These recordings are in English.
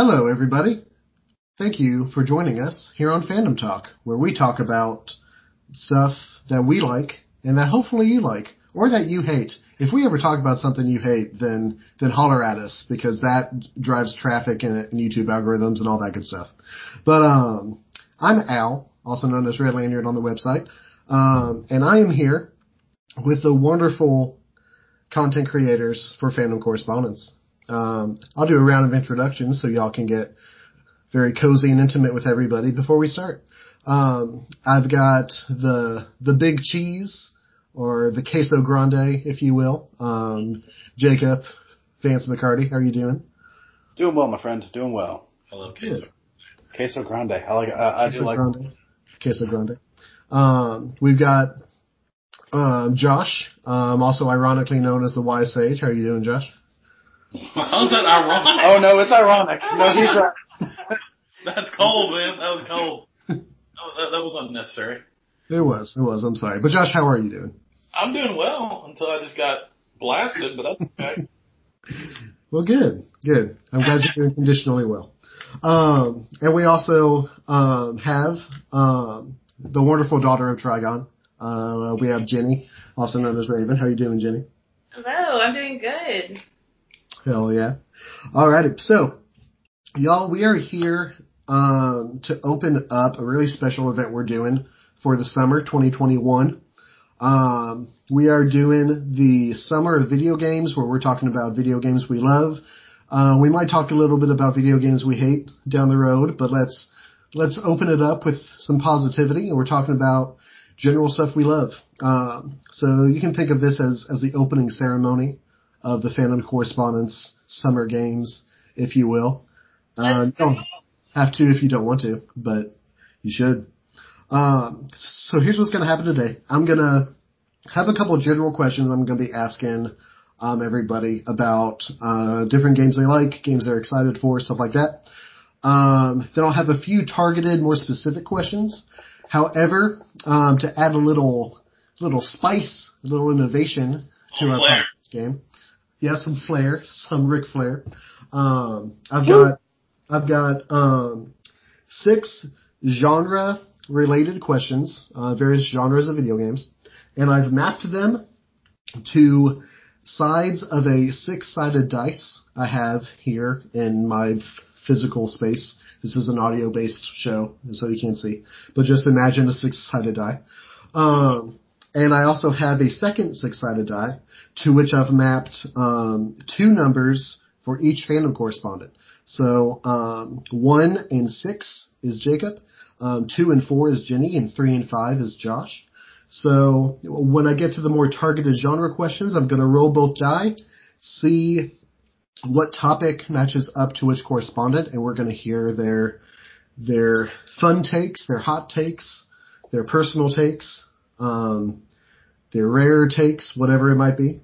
Hello, everybody. Thank you for joining us here on Fandom Talk, where we talk about stuff that we like and that hopefully you like or that you hate. If we ever talk about something you hate, then then holler at us because that drives traffic and, and YouTube algorithms and all that good stuff. But um, I'm Al, also known as Red Lanyard on the website, um, and I am here with the wonderful content creators for Fandom Correspondence. Um, I'll do a round of introductions so y'all can get very cozy and intimate with everybody before we start. Um, I've got the the big cheese or the queso grande, if you will. Um, Jacob Vance McCarty, how are you doing? Doing well, my friend. Doing well. I love queso. Good. Queso grande. I like. I, I do like. grande. Queso grande. Um, we've got um, Josh, um, also ironically known as the Wise Sage. How are you doing, Josh? How's that ironic? Oh no, it's ironic. No, he's right. That's cold, man. That was cold. That, was- that, that was unnecessary. It was, it was. I'm sorry, but Josh, how are you doing? I'm doing well until I just got blasted, but that's okay. Well, good, good. I'm glad you're doing conditionally well. Um, and we also um, have um, the wonderful daughter of Trigon. Uh, we have Jenny, also known as Raven. How are you doing, Jenny? Hello, I'm doing good. Hell yeah. Alrighty, so y'all, we are here um, to open up a really special event we're doing for the summer 2021. Um, we are doing the summer of video games where we're talking about video games we love. Uh, we might talk a little bit about video games we hate down the road, but let's let's open it up with some positivity, and we're talking about general stuff we love. Um, so you can think of this as as the opening ceremony of the Fandom Correspondence Summer Games, if you will. Uh, you don't have to if you don't want to, but you should. Um, so here's what's going to happen today. I'm going to have a couple of general questions I'm going to be asking um, everybody about uh, different games they like, games they're excited for, stuff like that. Um, then I'll have a few targeted, more specific questions. However, um, to add a little little spice, a little innovation to Oh, our game, yeah, some flair, some Ric Flair. Um, I've got I've got um, six genre related questions, uh, various genres of video games, and I've mapped them to sides of a six sided dice I have here in my physical space. This is an audio based show, so you can't see, but just imagine a six sided die. Um, and I also have a second six sided die to which I've mapped um, two numbers for each fandom correspondent. So um, one and six is Jacob, um, two and four is Jenny, and three and five is Josh. So when I get to the more targeted genre questions, I'm going to roll both die, see what topic matches up to which correspondent, and we're going to hear their their fun takes, their hot takes, their personal takes, um, their rare takes, whatever it might be.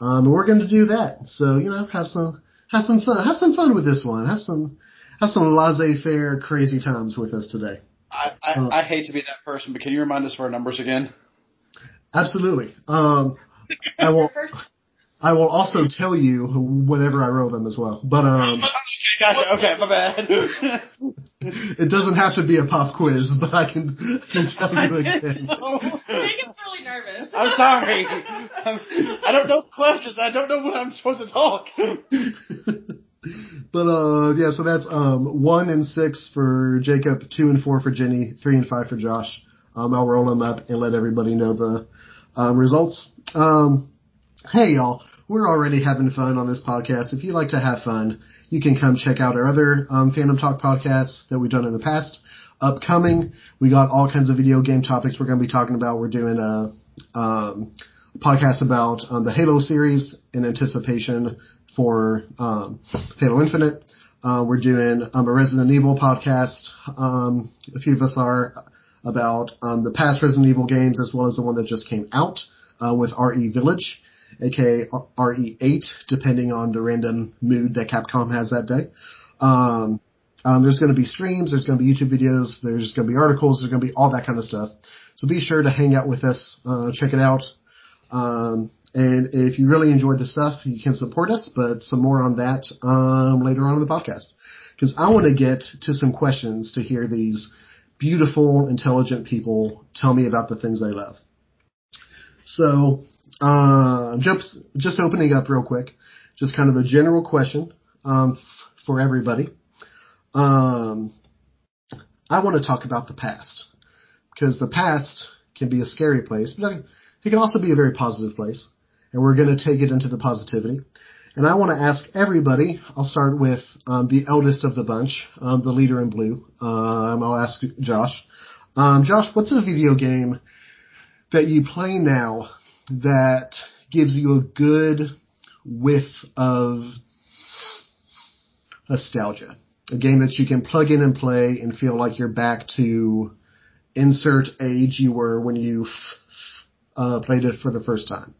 Um, and we're going to do that. So you know, have some have some fun, have some fun with this one, have some have some laissez-faire crazy times with us today. I, I I hate to be that person, but can you remind us of our numbers again? Absolutely. Um, I will. First, I will also tell you whenever I roll them as well. But um, Gotcha. Okay, my bad. it doesn't have to be a pop quiz, but I can, can tell you again. Jacob's really nervous. I'm sorry. I'm, I don't know questions. I don't know when I'm supposed to talk. but uh, yeah, so that's um one and six for Jacob, two and four for Jenny, three and five for Josh. Um, I'll roll them up and let everybody know the um, results. Um, hey y'all, we're already having fun on this podcast. If you like to have fun, you can come check out our other um, Talk podcasts that we've done in the past. Upcoming, we got all kinds of video game topics we're going to be talking about. We're doing a um, podcast about um, the Halo series in anticipation for um, Halo Infinite. Uh, we're doing um, a Resident Evil podcast. Um, a few of us are about um, the past Resident Evil games as well as the one that just came out uh, with RE Village, aka RE8, depending on the random mood that Capcom has that day. Um, um, there's going to be streams, there's going to be YouTube videos, there's going to be articles, there's going to be all that kind of stuff. So be sure to hang out with us, uh, check it out. Um, and if you really enjoyed the stuff, you can support us, but some more on that um, later on in the podcast. because I want to get to some questions to hear these beautiful, intelligent people tell me about the things they love. So, uh, just just opening up real quick, just kind of a general question um, for everybody. Um, I want to talk about the past because the past can be a scary place, but it can also be a very positive place. And we're going to take it into the positivity. And I want to ask everybody. I'll start with um, the eldest of the bunch, um, the leader in blue. Um, I'll ask Josh. Um, Josh, what's a video game that you play now that gives you a good whiff of nostalgia? A game that you can plug in and play and feel like you're back to insert age you were when you uh, played it for the first time.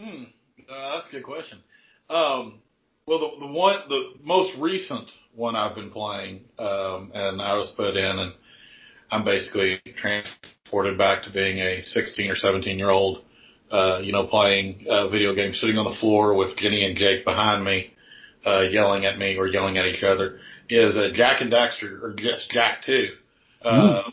Hmm. Uh, that's a good question. Um, well, the, the one, the most recent one I've been playing, um, and I was put in, and I'm basically transported back to being a 16 or 17 year old, uh, you know, playing uh, video games, sitting on the floor with Jenny and Jake behind me, uh, yelling at me or yelling at each other. Is uh, Jak and Daxter, or just Jak 2. Uh,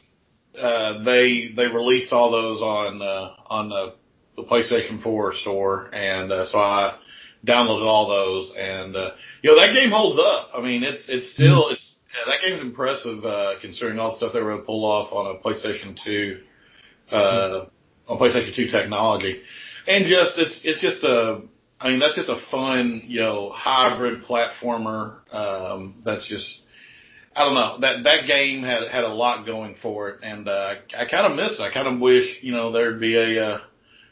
uh, they they released all those on uh, on the, the PlayStation 4 store, and uh, so I downloaded all those, and uh, you know that game holds up. I mean, it's it's still it's yeah, that game's impressive uh, considering all the stuff they were able to pull off on a PlayStation 2 uh, on PlayStation 2 technology, and just it's it's just a I mean that's just a fun you know hybrid platformer um, that's just I don't know that that game had had a lot going for it, and uh, I kind of miss. it. I kind of wish you know there'd be a uh,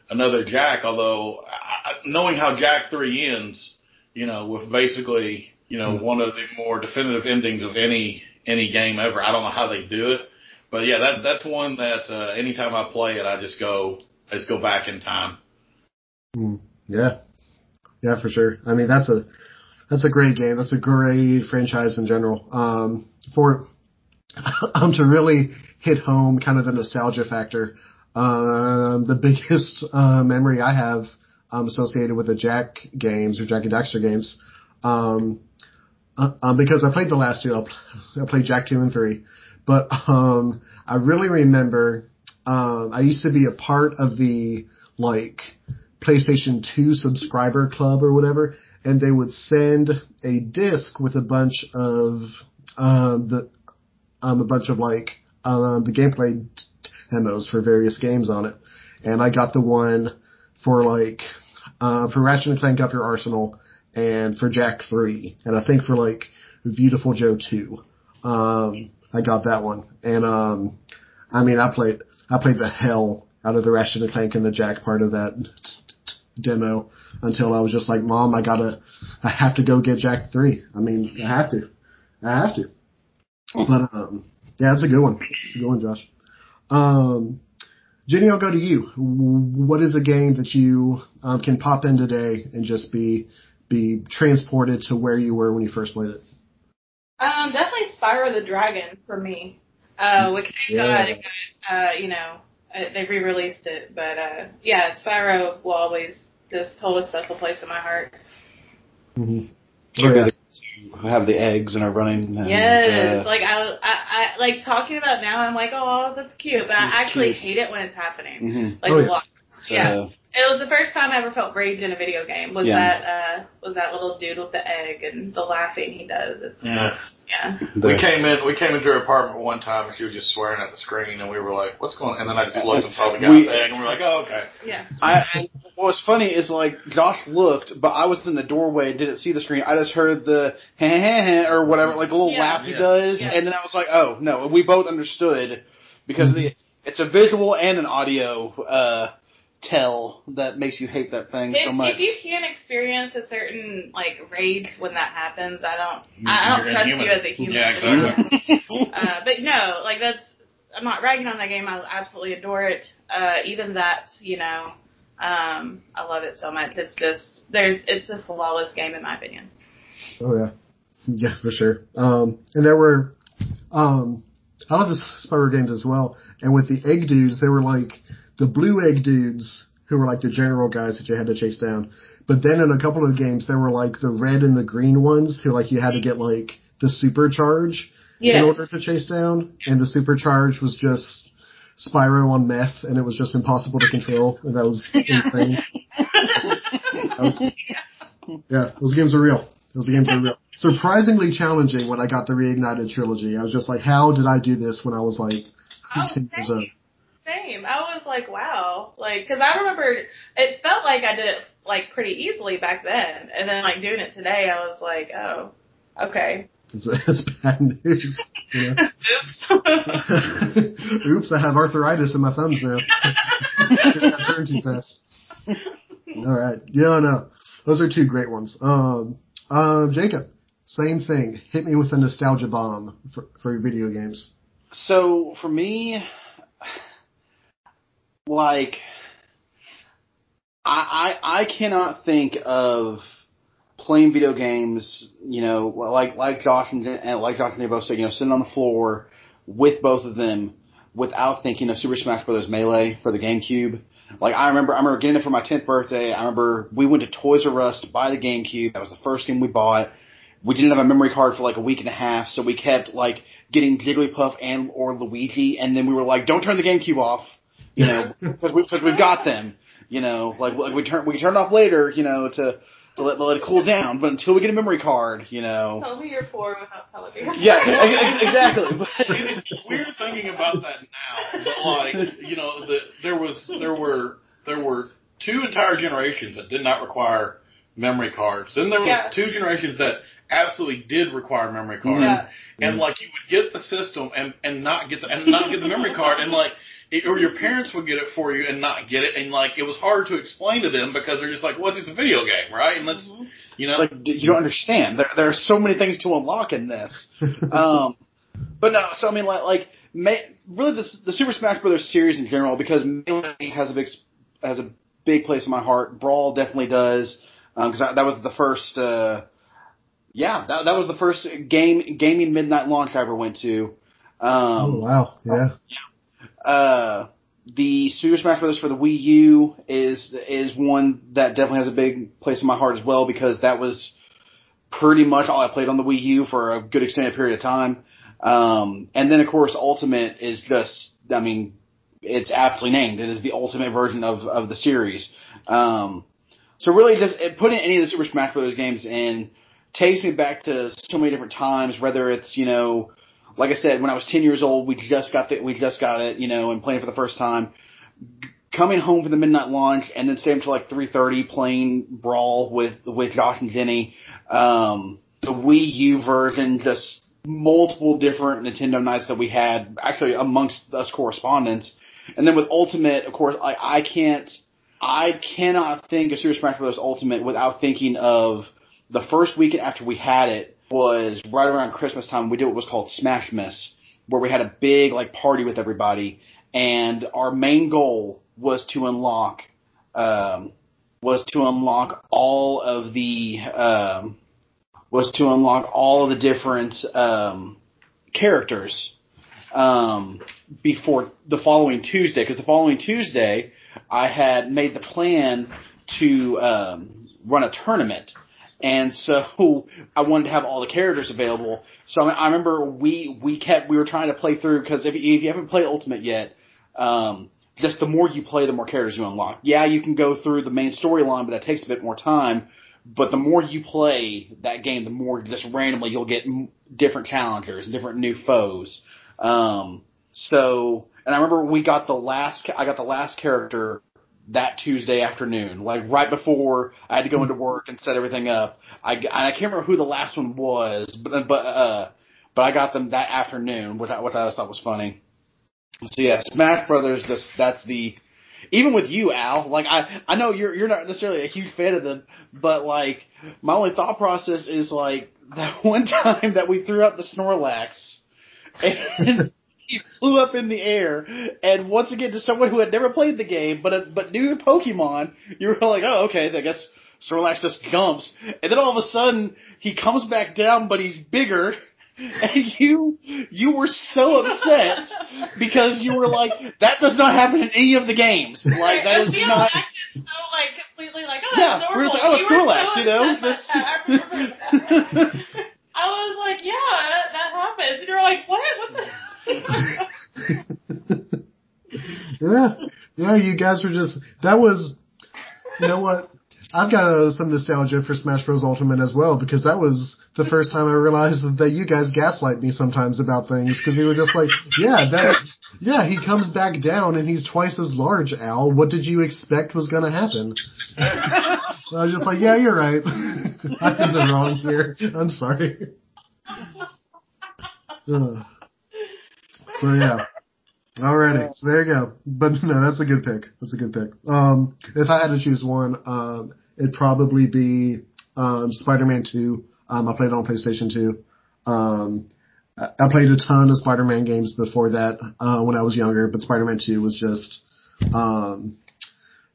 another Jak. Although I, knowing how Jak three ends, you know, with basically you know one of the more definitive endings of any any game ever. I don't know how they do it, but yeah, that that's one that uh, anytime I play it, I just go I just go back in time. Mm, yeah, yeah, for sure. I mean, that's a that's a great game. That's a great franchise in general. Um, for um, to really hit home kind of the nostalgia factor. Um, the biggest uh, memory I have um, associated with the Jak games or Jak and Daxter games, um, uh, um, because I played the last two. I played Jak two and three, but um, I really remember um, I used to be a part of the like PlayStation 2 subscriber club or whatever, and they would send a disc with a bunch of um, the um, a bunch of like um, the gameplay demos for various games on it, and I got the one for like uh, for Ratchet and Clank Up Your Arsenal and for Jak Three, and I think for like Beautiful Joe Two. Um, I got that one, and um, I mean I played I played the hell out of the Ratchet and Clank and the Jak part of that demo until I was just like, Mom, I gotta, I have to go get Jak 3. I mean, I have to. I have to. But, um, yeah, it's a good one. It's a good one, Josh. Um, Jenny, I'll go to you. What is a game that you um, can pop in today and just be be transported to where you were when you first played it? Um, definitely Spyro the Dragon for me. Uh, which thank Yeah. God it got, uh, you know, uh, they re-released it, but uh, yeah, Spyro will always just hold a special place in my heart. Mm-hmm. Or Oh, yeah. the who have the eggs and are running. And, yes, uh, like I, I, I, like talking about now, I'm like, oh, that's cute, but I actually cute. hate it when it's happening. mhm. Like Oh, a yeah. lot. So, Yeah. It was the first time I ever felt rage in a video game. Was Yeah. that uh was that little dude with the egg and the laughing he does? It's Yeah. yeah. We came in, we came into her apartment one time and she was just swearing at the screen and we were like, what's going on? And then I just looked and saw the guy We- with the egg and we were like, oh, okay. Yeah. I, and what was funny is like Josh looked, but I was in the doorway, and didn't see the screen. I just heard the heh heh heh or whatever, like a little Yeah. laugh he Yeah. does, Yeah. and then I was like, oh no, we both understood because the it's a visual and an audio uh tell that makes you hate that thing so much. if you can't experience a certain like rage when that happens, I don't I, I don't You're trust inhuman. you as a human. Yeah, exactly. uh, but no, like that's I'm not ragging on that game. I absolutely adore it. Uh, even that, you know, um, I love it so much. It's just there's it's a flawless game in my opinion. Oh yeah, yeah for sure. Um, and there were, um, I love the Spyro games as well. And with the egg dudes, they were like the blue egg dudes who were like the general guys that you had to chase down. But then in a couple of the games, there were like the red and the green ones who like you had to get like the supercharge Yeah. in order to chase down, and the supercharge was just Spyro on meth, and it was just impossible to control, and that was insane. That was- yeah, those games are real. Those games are real. Surprisingly challenging when I got the Reignited trilogy. I was just like, how did I do this when I was like Oh, 10 years old? same. I like, wow. Like, cause I remember it felt like I did it like pretty easily back then. And then like doing it today, I was like, oh, okay. It's, it's bad news. Yeah. Oops. Oops, I have arthritis in my thumbs now. I turned too fast. All right. Yeah, no. Those are two great ones. Um, uh, Jacob, same thing. Hit me with a nostalgia bomb for, for video games. So for me, like, I, I I cannot think of playing video games, you know, like like Josh and and like Josh and they both said, you know, sitting on the floor with both of them without thinking of Super Smash Bros. Melee for the GameCube. Like I remember, I remember getting it for my 10th birthday. I remember we went to Toys R Us to buy the GameCube. That was the first game we bought. We didn't have a memory card for like a week and a half, so we kept like getting Jigglypuff and or Luigi, and then we were like, "Don't turn the GameCube off," you know, because we, cause we've got them, you know, like, like we turn we turn off later, you know, to to let, let it cool down, but until we get a memory card, you know. Tell me you're poor without telling me. you're Yeah, poor. ex- ex- exactly. it's weird thinking about that now, but like you know, the, there was there were there were two entire generations that did not require memory cards. Then there was Yeah. two generations that absolutely did require memory cards, Yeah. and like you would get the system and and not get the and not get the memory card, and like. It, or your parents would get it for you and not get it, and like it was hard to explain to them because they're just like, "Well, it's a video game, right?" And let's, Mhm. you know, It's like you don't understand. There there are so many things to unlock in this. Um, but no, so I mean, like, like may, really, the the Super Smash Brothers series in general, because Melee has a big has a big place in my heart. Brawl definitely does, because that, that was the first. Uh, yeah, that that was the first game gaming midnight launch I ever went to. Um, oh wow, yeah. Uh, the Super Smash Bros. for the Wii U is is one that definitely has a big place in my heart as well because that was pretty much all I played on the Wii U for a good extended period of time. Um, and then of course Ultimate is just, I mean, it's aptly named. It is the ultimate version of of the series. Um, so really, just putting any of the Super Smash Bros. games in takes me back to so many different times. Whether it's you know like I said, when I was 10 years old, we just got the, we just got it, you know, and playing for the first time. Coming home for the midnight launch and then staying until like 3:30 playing Brawl with with Josh and Jenny. Um, the Wii U version, just multiple different Nintendo nights that we had, actually amongst us correspondents. And then with Ultimate, of course, I I can't I cannot think of Super Smash Bros. Ultimate without thinking of the first weekend after we had it was right around Christmas time. We did what was called Smash Miss, where we had a big like party with everybody, and our main goal was to unlock um, was to unlock all of the um, was to unlock all of the different um, characters um, before the following Tuesday. Because the following Tuesday, I had made the plan to um, run a tournament. And so I wanted to have all the characters available. So I remember we we kept we were trying to play through because if, if you haven't played Ultimate yet, um, just the more you play, the more characters you unlock. Yeah, you can go through the main storyline, but that takes a bit more time. But the more you play that game, the more just randomly you'll get different challengers and different new foes. Um, so, and I remember we got the last, I got the last character that Tuesday afternoon, like right before I had to go into work and set everything up. I, I can't remember who the last one was, but, but, uh, but I got them that afternoon, which I, which I thought was funny. So yeah, Smash Brothers, just, that's the, even with you, Al, like I, I know you're, you're not necessarily a huge fan of them, but like, my only thought process is like, that one time that we threw out the Snorlax, and he flew up in the air, and once again, to someone who had never played the game, but, uh, but knew Pokemon, you were like, oh, okay, I guess Snorlax just jumps, and then all of a sudden, he comes back down, but he's bigger, and you you were so upset because you were like, that does not happen in any of the games. Like that is not. so like completely like, oh, Yeah, were normal. just like, oh, Snorlax, so you know, this- I. I was like, yeah, that, that happens. And you're like, what? What the? Yeah, yeah. You guys were just that was. You know what? I've got uh, some nostalgia for Smash Bros. Ultimate as well because that was the first time I realized that you guys gaslight me sometimes about things because you were just like, yeah, that, yeah, he comes back down and he's twice as large, Al. What did you expect was going to happen? So I was just like, yeah, you're right. I'm in the wrong here. I'm sorry. So yeah. Alrighty, so there you go. But no, that's a good pick. That's a good pick. Um, if I had to choose one, um, it'd probably be um, Spider-Man 2. Um, I played it on PlayStation 2. Um, I I played a ton of Spider-Man games before that uh, when I was younger, but Spider-Man 2 was just um,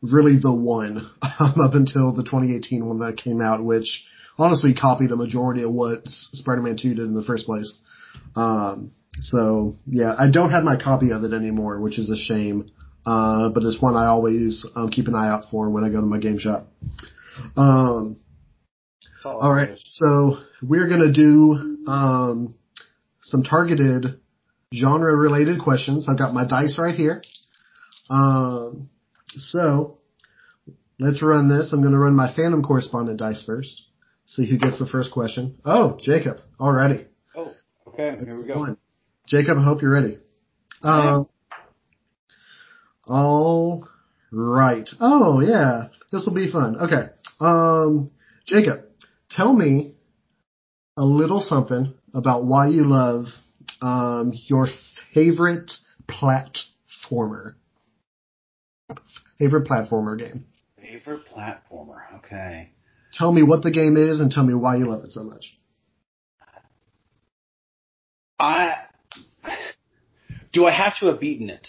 really the one um, up until the 2018 one that came out, which honestly copied a majority of what Spider-Man 2 did in the first place. Um, so yeah, I don't have my copy of it anymore, which is a shame. Uh, but it's one I always um, keep an eye out for when I go to my game shop. Um, all right, so we're gonna do um, some targeted genre-related questions. I've got my dice right here. Um, so let's run this. I'm gonna run my Fandom Correspondent dice first. See who gets the first question. Oh, Jacob. Alrighty. Oh, okay. Here we go. One. Jacob, I hope you're ready. Um, all right. Oh yeah, this will be fun. Okay. Um, Jacob, tell me a little something about why you love um, your favorite platformer. Favorite platformer game. Favorite platformer. Okay. Tell me what the game is and tell me why you love it so much. I do I have to have beaten it?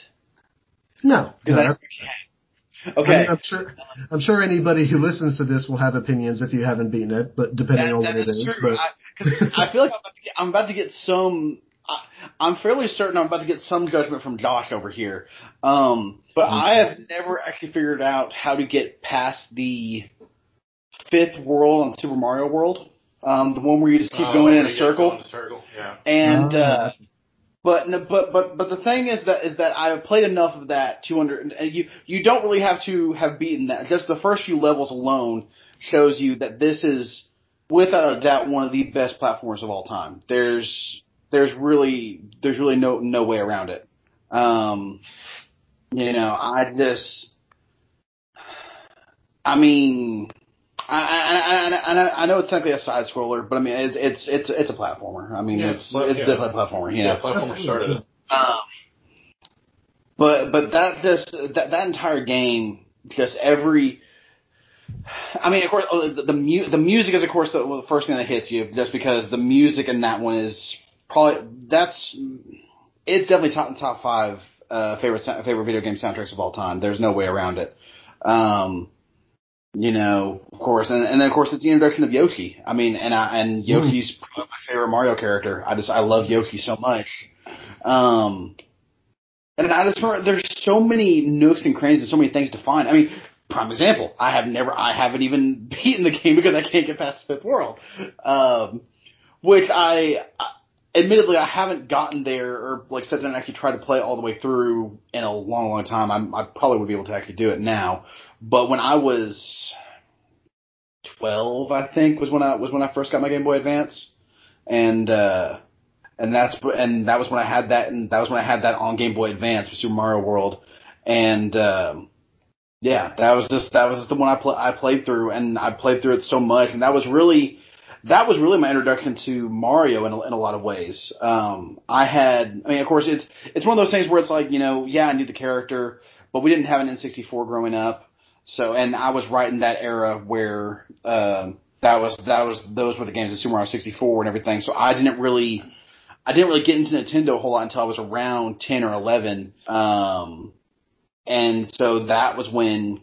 No, Because no, I that's- okay. I mean, I'm sure. I'm sure anybody who listens to this will have opinions if you haven't beaten it, but depending That- on that what it is is. true. But I, 'cause I feel like I'm about to get, I'm about to get some. I, I'm fairly certain I'm about to get some judgment from Josh over here. Um, but I have never actually figured out how to get past the fifth world on Super Mario World. Um, the one where you just keep Oh, going in a circle. in a circle. Yeah. And Ah, uh, but but but but the thing is that is that I've played enough of that 200. and You you don't really have to have beaten that. Just the first few levels alone shows you that this is without a doubt one of the best platformers of all time. There's there's really there's really no no way around it. Um, you know, I just I mean. I, I, I, I, I know it's technically a side scroller, but I mean it's it's it's it's a platformer. I mean Yeah, it's but- it's yeah. definitely a platformer. You know, Yeah, platformer started it. um, but but that just that that entire game, just every. I mean, of course, oh, the the, mu- the music is of course the, the first thing that hits you, just because the music in that one is probably that's it's definitely top top five uh, favorite favorite video game soundtracks of all time. There's no way around it. Um, you know, of course, and, and then of course it's the introduction of Yoshi. I mean, and I, and Yoshi's probably my favorite Mario character. I just I love Yoshi so much. Um, and I just remember there's so many nooks and crannies and so many things to find. I mean, prime example, I have never, I haven't even beaten the game because I can't get past the fifth world. Um, which I, admittedly, I haven't gotten there or like said, and actually tried to play all the way through in a long, long time. I'm, I probably would be able to actually do it now. But when I was 12, I think was when I, was when I first got my Game Boy Advance. And, uh, and that's and that was when I had that and that was when I had that on Game Boy Advance Super Mario World, and um, yeah, that was just that was just the one I pl- I played through, and I played through it so much, and that was really that was really my introduction to Mario in a, in a lot of ways. Um, I had, I mean, of course, it's it's one of those things where it's like you know, yeah, I knew the character, but we didn't have an N64 growing up, so and I was right in that era where. Um, that was that was those were the games of Super Mario 64 and everything. So I didn't really I didn't really get into Nintendo a whole lot until I was around 10 or 11. Um, and so that was when,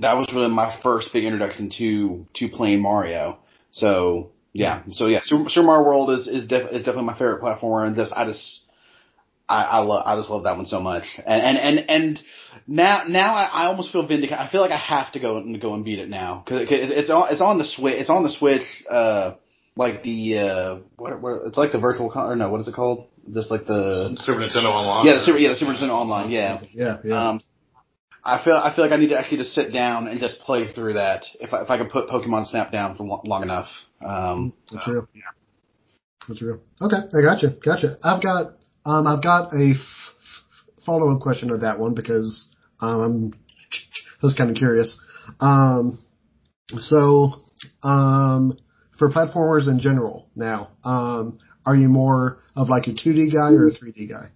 that was really my first big introduction to, to playing Mario. So, yeah. So yeah, Super, Super Mario World is is, def, is definitely my favorite platformer, and just I just I I love I just love that one so much, and and and and now now I, I almost feel vindicated. I feel like I have to go and go and beat it now because it's, it's on it's on the switch. It's on the Switch. Uh, like the uh, what, what it's like the virtual con- or no, what is it called? Just like the Super Nintendo Online. yeah, the Super yeah the Super Nintendo Online. Yeah, Yeah, yeah. um, I feel I feel like I need to actually just sit down and just play through that if I, if I can put Pokemon Snap down for long, long enough. Um, That's real. That's real. Okay, I gotcha, gotcha. I've got, um, I've got a f- f- follow up question to that one because um, I'm just kind of curious. Um, so, um, for platformers in general, now, um, are you more of like a 2D guy or a 3D guy?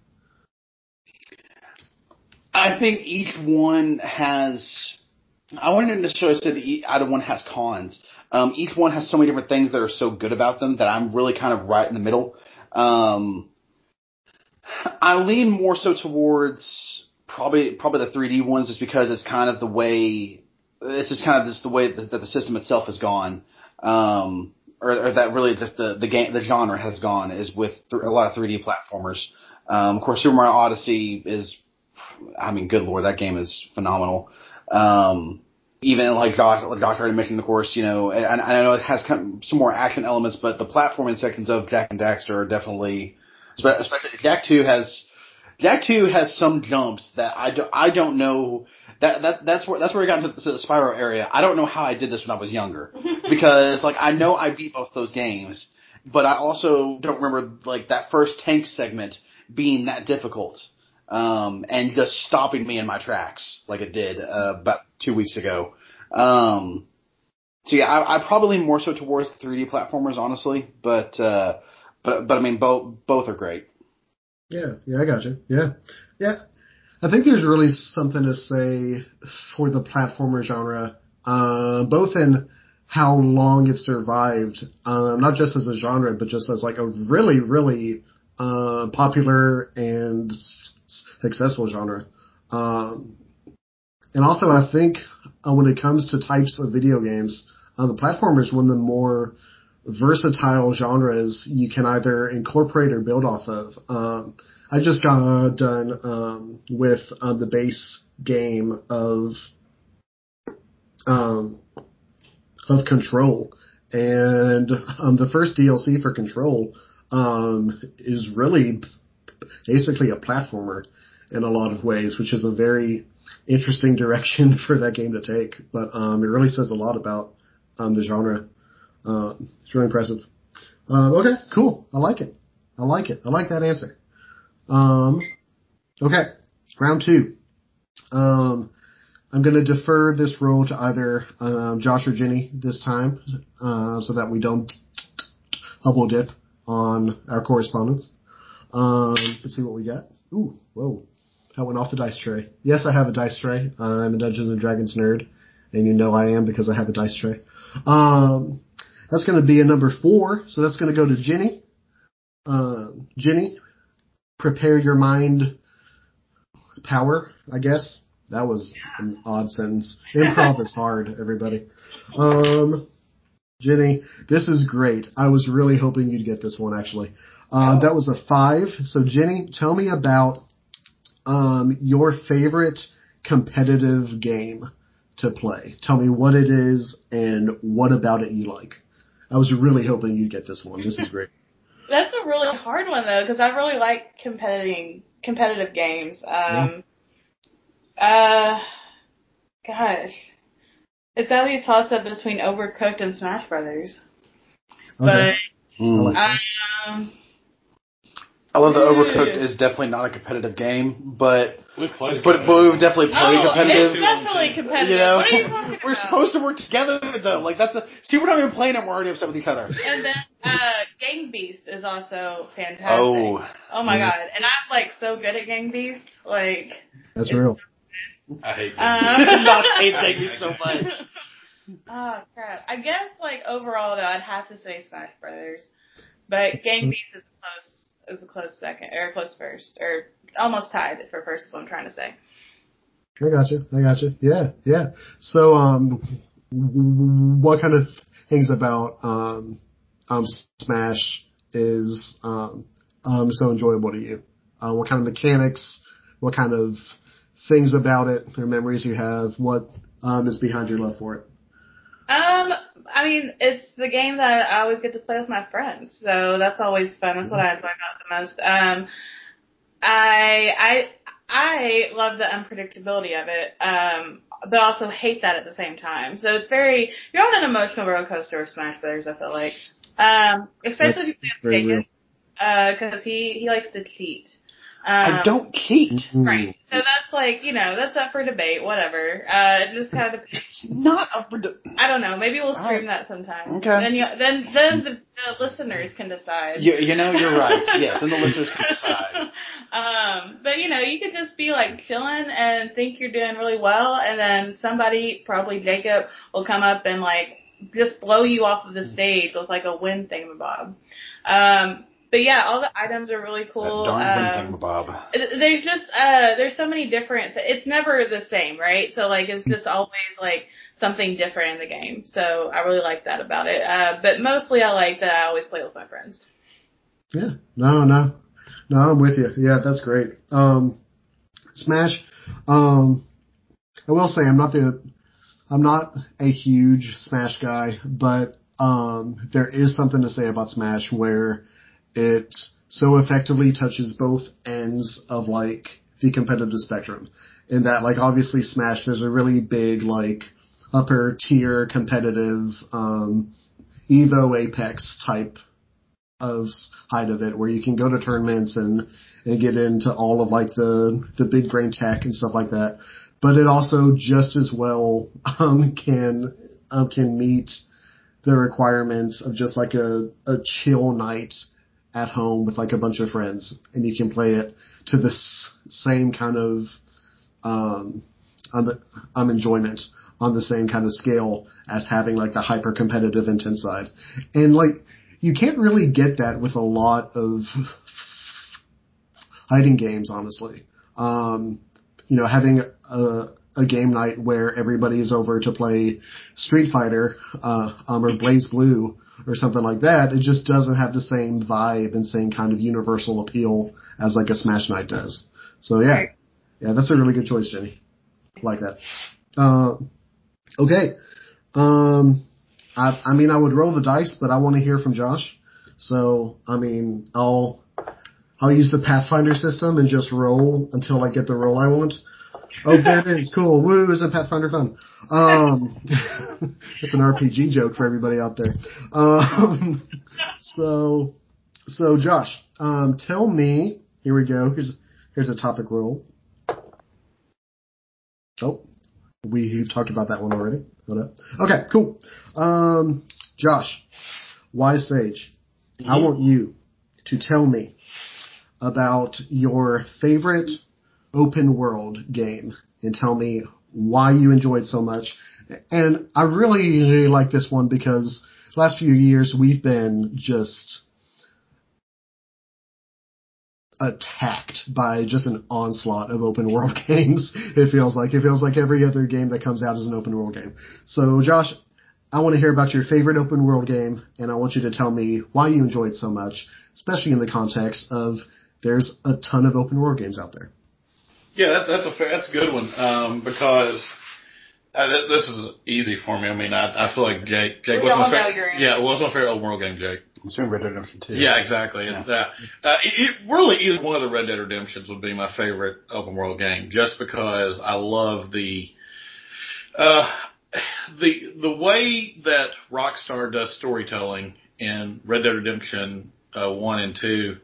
I think each one has. I wouldn't necessarily say that each, either one has cons. Um, each one has so many different things that are so good about them that I'm really kind of right in the middle. Um, I lean more so towards probably probably the 3D ones, just because it's kind of the way. It's just kind of just the way that, the system itself has gone. Um, or, or that really just the the game the genre has gone is with th- a lot of 3D platformers. Um, of course, Super Mario Odyssey is I mean, good lord, that game is phenomenal. Um, even like Josh, Josh already mentioned, of course, you know, and, and I know it has kind of some more action elements, but the platforming sections of Jak and Daxter are definitely, especially Jak Two has, Jak Two has some jumps that I, do, I don't know. That that that's where that's where I got into the, to the Spyro area. I don't know how I did this when I was younger because like I know I beat both those games, but I also don't remember like that first tank segment being that difficult um, and just stopping me in my tracks like it did uh, about two weeks ago. Um, so yeah, I, I probably more so towards 3D platformers, honestly, but uh, but but I mean both both are great. Yeah, yeah, I got you. Yeah, yeah. I think there's really something to say for the platformer genre, uh, both in how long it survived, um, not just as a genre, but just as like a really, really uh, popular and successful genre. Um, and also, I think uh, when it comes to types of video games, uh, the platformer is one of the more versatile genres you can either incorporate or build off of. Um, I just got done um, with um, the base game of um, of Control, and um, the first DLC for Control um, is really basically a platformer in a lot of ways, which is a very interesting direction for that game to take. But um, it really says a lot about the genre. Uh, it's really impressive. Uh, okay, cool. I like it. I like it. I like that answer. Um, okay, round two. Um, I'm going to defer this role to either um, Josh or Jenny this time, uh, so that we don't double dip on our correspondents. Um, let's see what we got. Ooh, whoa. That went off the dice tray. Yes, I have a dice tray. I'm a Dungeons and Dragons nerd, and you know I am because I have a dice tray. Um, that's going to be a number four, so that's going to go to Jenny. Uh, Jenny, prepare your mind power, I guess. That was an odd sentence. Improv is hard, everybody. Um, Jenny, this is great. I was really hoping you'd get this one actually. Uh, that was a five. So Jenny, tell me about um, your favorite competitive game to play. Tell me what it is and what about it you like. I was really hoping you'd get this one. This is great. That's a really hard one though, because I really like competitive competitive games. Um, uh, gosh, it's gotta be a toss up between Overcooked and Smash Brothers. Okay. Mm. like Um, I love that Ooh. Overcooked is definitely not a competitive game, but We've played but, but we've definitely played oh, competitive. it's definitely competitive. You know, what are you talking we're about? supposed to work together though. Like that's a see, we're not even playing it. We're already upset with each other. And then uh, Gang Beast is also fantastic. Oh, Oh my Yeah. god! And I'm like so good at Gang Beast. Like, That's real. I hate Um, that. not hate Gang Beast so much. oh crap! I guess like overall though, I'd have to say Smash Brothers, but Gang Beast is a close is a close second or a close first or almost tied for first. Is what I'm trying to say. I got you. I got you. Yeah, yeah. So, um, what kind of things about um um, Smash is um, um, so enjoyable to you? Uh, what kind of mechanics? What kind of things about it or memories you have? What um, is behind your love for it? Um, I mean, it's the game that I always get to play with my friends, so that's always fun. That's what I enjoy about the most. Um, I I I love the unpredictability of it, um, but also hate that at the same time. So it's very you're on an emotional roller coaster with Smash Brothers. I feel like, um, especially if you play because uh, he he likes to cheat. Um, I don't cheat. Right. So that's like, you know, that's up for debate, whatever. Uh, just kind of Not up for debate. I don't know. Maybe we'll stream right. that sometime. Okay. Then you, then, then the, the listeners can decide. You, you know, you're right. yes, then the listeners can decide. um, but you know, you could just be like chilling and think you're doing really well and then somebody, probably Jacob, will come up and like, just blow you off of the stage with like a wind thingamabob. Um, but yeah, all the items are really cool. That um, Bob. There's just uh there's so many different. It's never the same, right? So like it's just always like something different in the game. So I really like that about it. Uh, but mostly I like that I always play with my friends. Yeah. No, no, no. I'm with you. Yeah, that's great. Um, Smash. Um, I will say I'm not the I'm not a huge Smash guy, but um, there is something to say about Smash where it so effectively touches both ends of like the competitive spectrum. In that, like obviously Smash, there's a really big like upper tier competitive um, Evo Apex type of height of it, where you can go to tournaments and and get into all of like the the big brain tech and stuff like that. But it also just as well um, can um, can meet the requirements of just like a a chill night at home with like a bunch of friends, and you can play it to the same kind of um, on the um, enjoyment on the same kind of scale as having like the hyper competitive intense side, and like you can't really get that with a lot of fighting games, honestly. Um, you know, having a a game night where everybody is over to play Street Fighter uh, um, or BlazBlue or something like that. It just doesn't have the same vibe and same kind of universal appeal as like a Smash Night does. So yeah, yeah, that's a really good choice, Jenny. Like that. Uh, okay. Um, I, I mean, I would roll the dice, but I want to hear from Josh. So, I mean, I'll, I'll use the Pathfinder system and just roll until I get the roll I want. Oh, it is. Cool. Woo, isn't Pathfinder fun? Um, it's an RPG joke for everybody out there. Um, so, so Josh, um, tell me, here we go. Here's, here's a topic roll. Oh, we've talked about that one already. Hold up. Okay, cool. Um, Josh, Wise Sage, mm-hmm. I want you to tell me about your favorite open world game and tell me why you enjoyed so much. And I really, really like this one because last few years we've been just attacked by just an onslaught of open world games. It feels like it feels like every other game that comes out is an open world game. So Josh, I want to hear about your favorite open world game and I want you to tell me why you enjoyed so much, especially in the context of there's a ton of open world games out there. Yeah, that, that's a fair, that's a good one um, because uh, th- this is easy for me. I mean, I, I feel like Jake. Jake, we what's my favorite? Yeah, what's my favorite open world game, Jake? I'm assuming Red Dead Redemption 2. Yeah, exactly. Yeah. It's, uh, uh, it, it really either one of the Red Dead Redemptions would be my favorite open world game, just because I love the uh, the the way that Rockstar does storytelling in Red Dead Redemption uh, one and two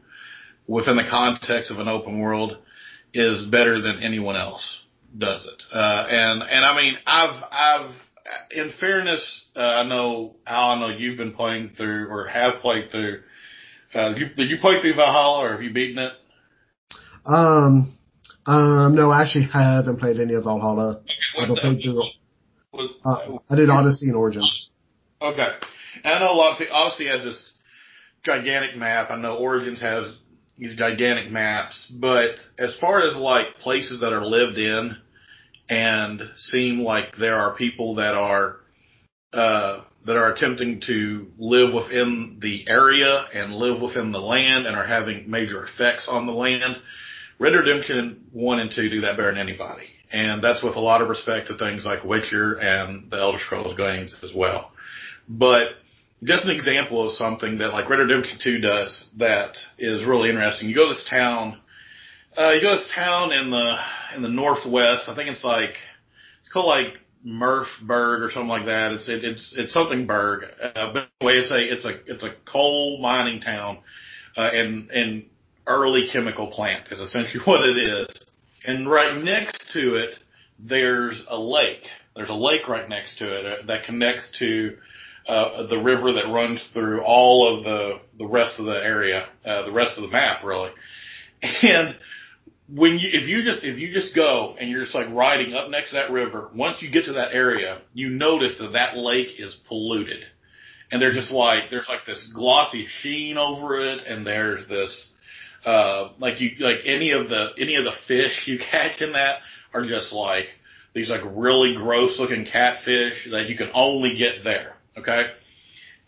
within the context of an open world is better than anyone else does it. Uh, and, and I mean, I've, I've, in fairness, uh, I know, Al, I know you've been playing through or have played through, uh, you, did you play through Valhalla or have you beaten it? Um, um, no, I actually haven't played any of Valhalla. Okay, I've played through, uh, I did Odyssey and Origins. Okay. And I know a lot of people, obviously has this gigantic map. I know Origins has these gigantic maps. But as far as like places that are lived in and seem like there are people that are, uh, that are attempting to live within the area and live within the land and are having major effects on the land. Red Redemption 1 and 2 do that better than anybody. And that's with a lot of respect to things like Witcher and the Elder Scrolls games as well. But just an example of something that like Red Dead Redemption 2 does that is really interesting. You go to this town, uh, you go to this town in the, in the northwest. I think it's like, it's called like Murphburg or something like that. It's, it, it's, it's something Berg. Uh, but anyway, it's a, it's a, it's a coal mining town, uh, and, and early chemical plant is essentially what it is. And right next to it, there's a lake. There's a lake right next to it uh, that connects to uh, the river that runs through all of the the rest of the area, uh, the rest of the map, really. And when you if you just if you just go and you're just like riding up next to that river, once you get to that area, you notice that that lake is polluted, and there's just like there's like this glossy sheen over it, and there's this uh, like you like any of the any of the fish you catch in that are just like these like really gross looking catfish that you can only get there. Okay.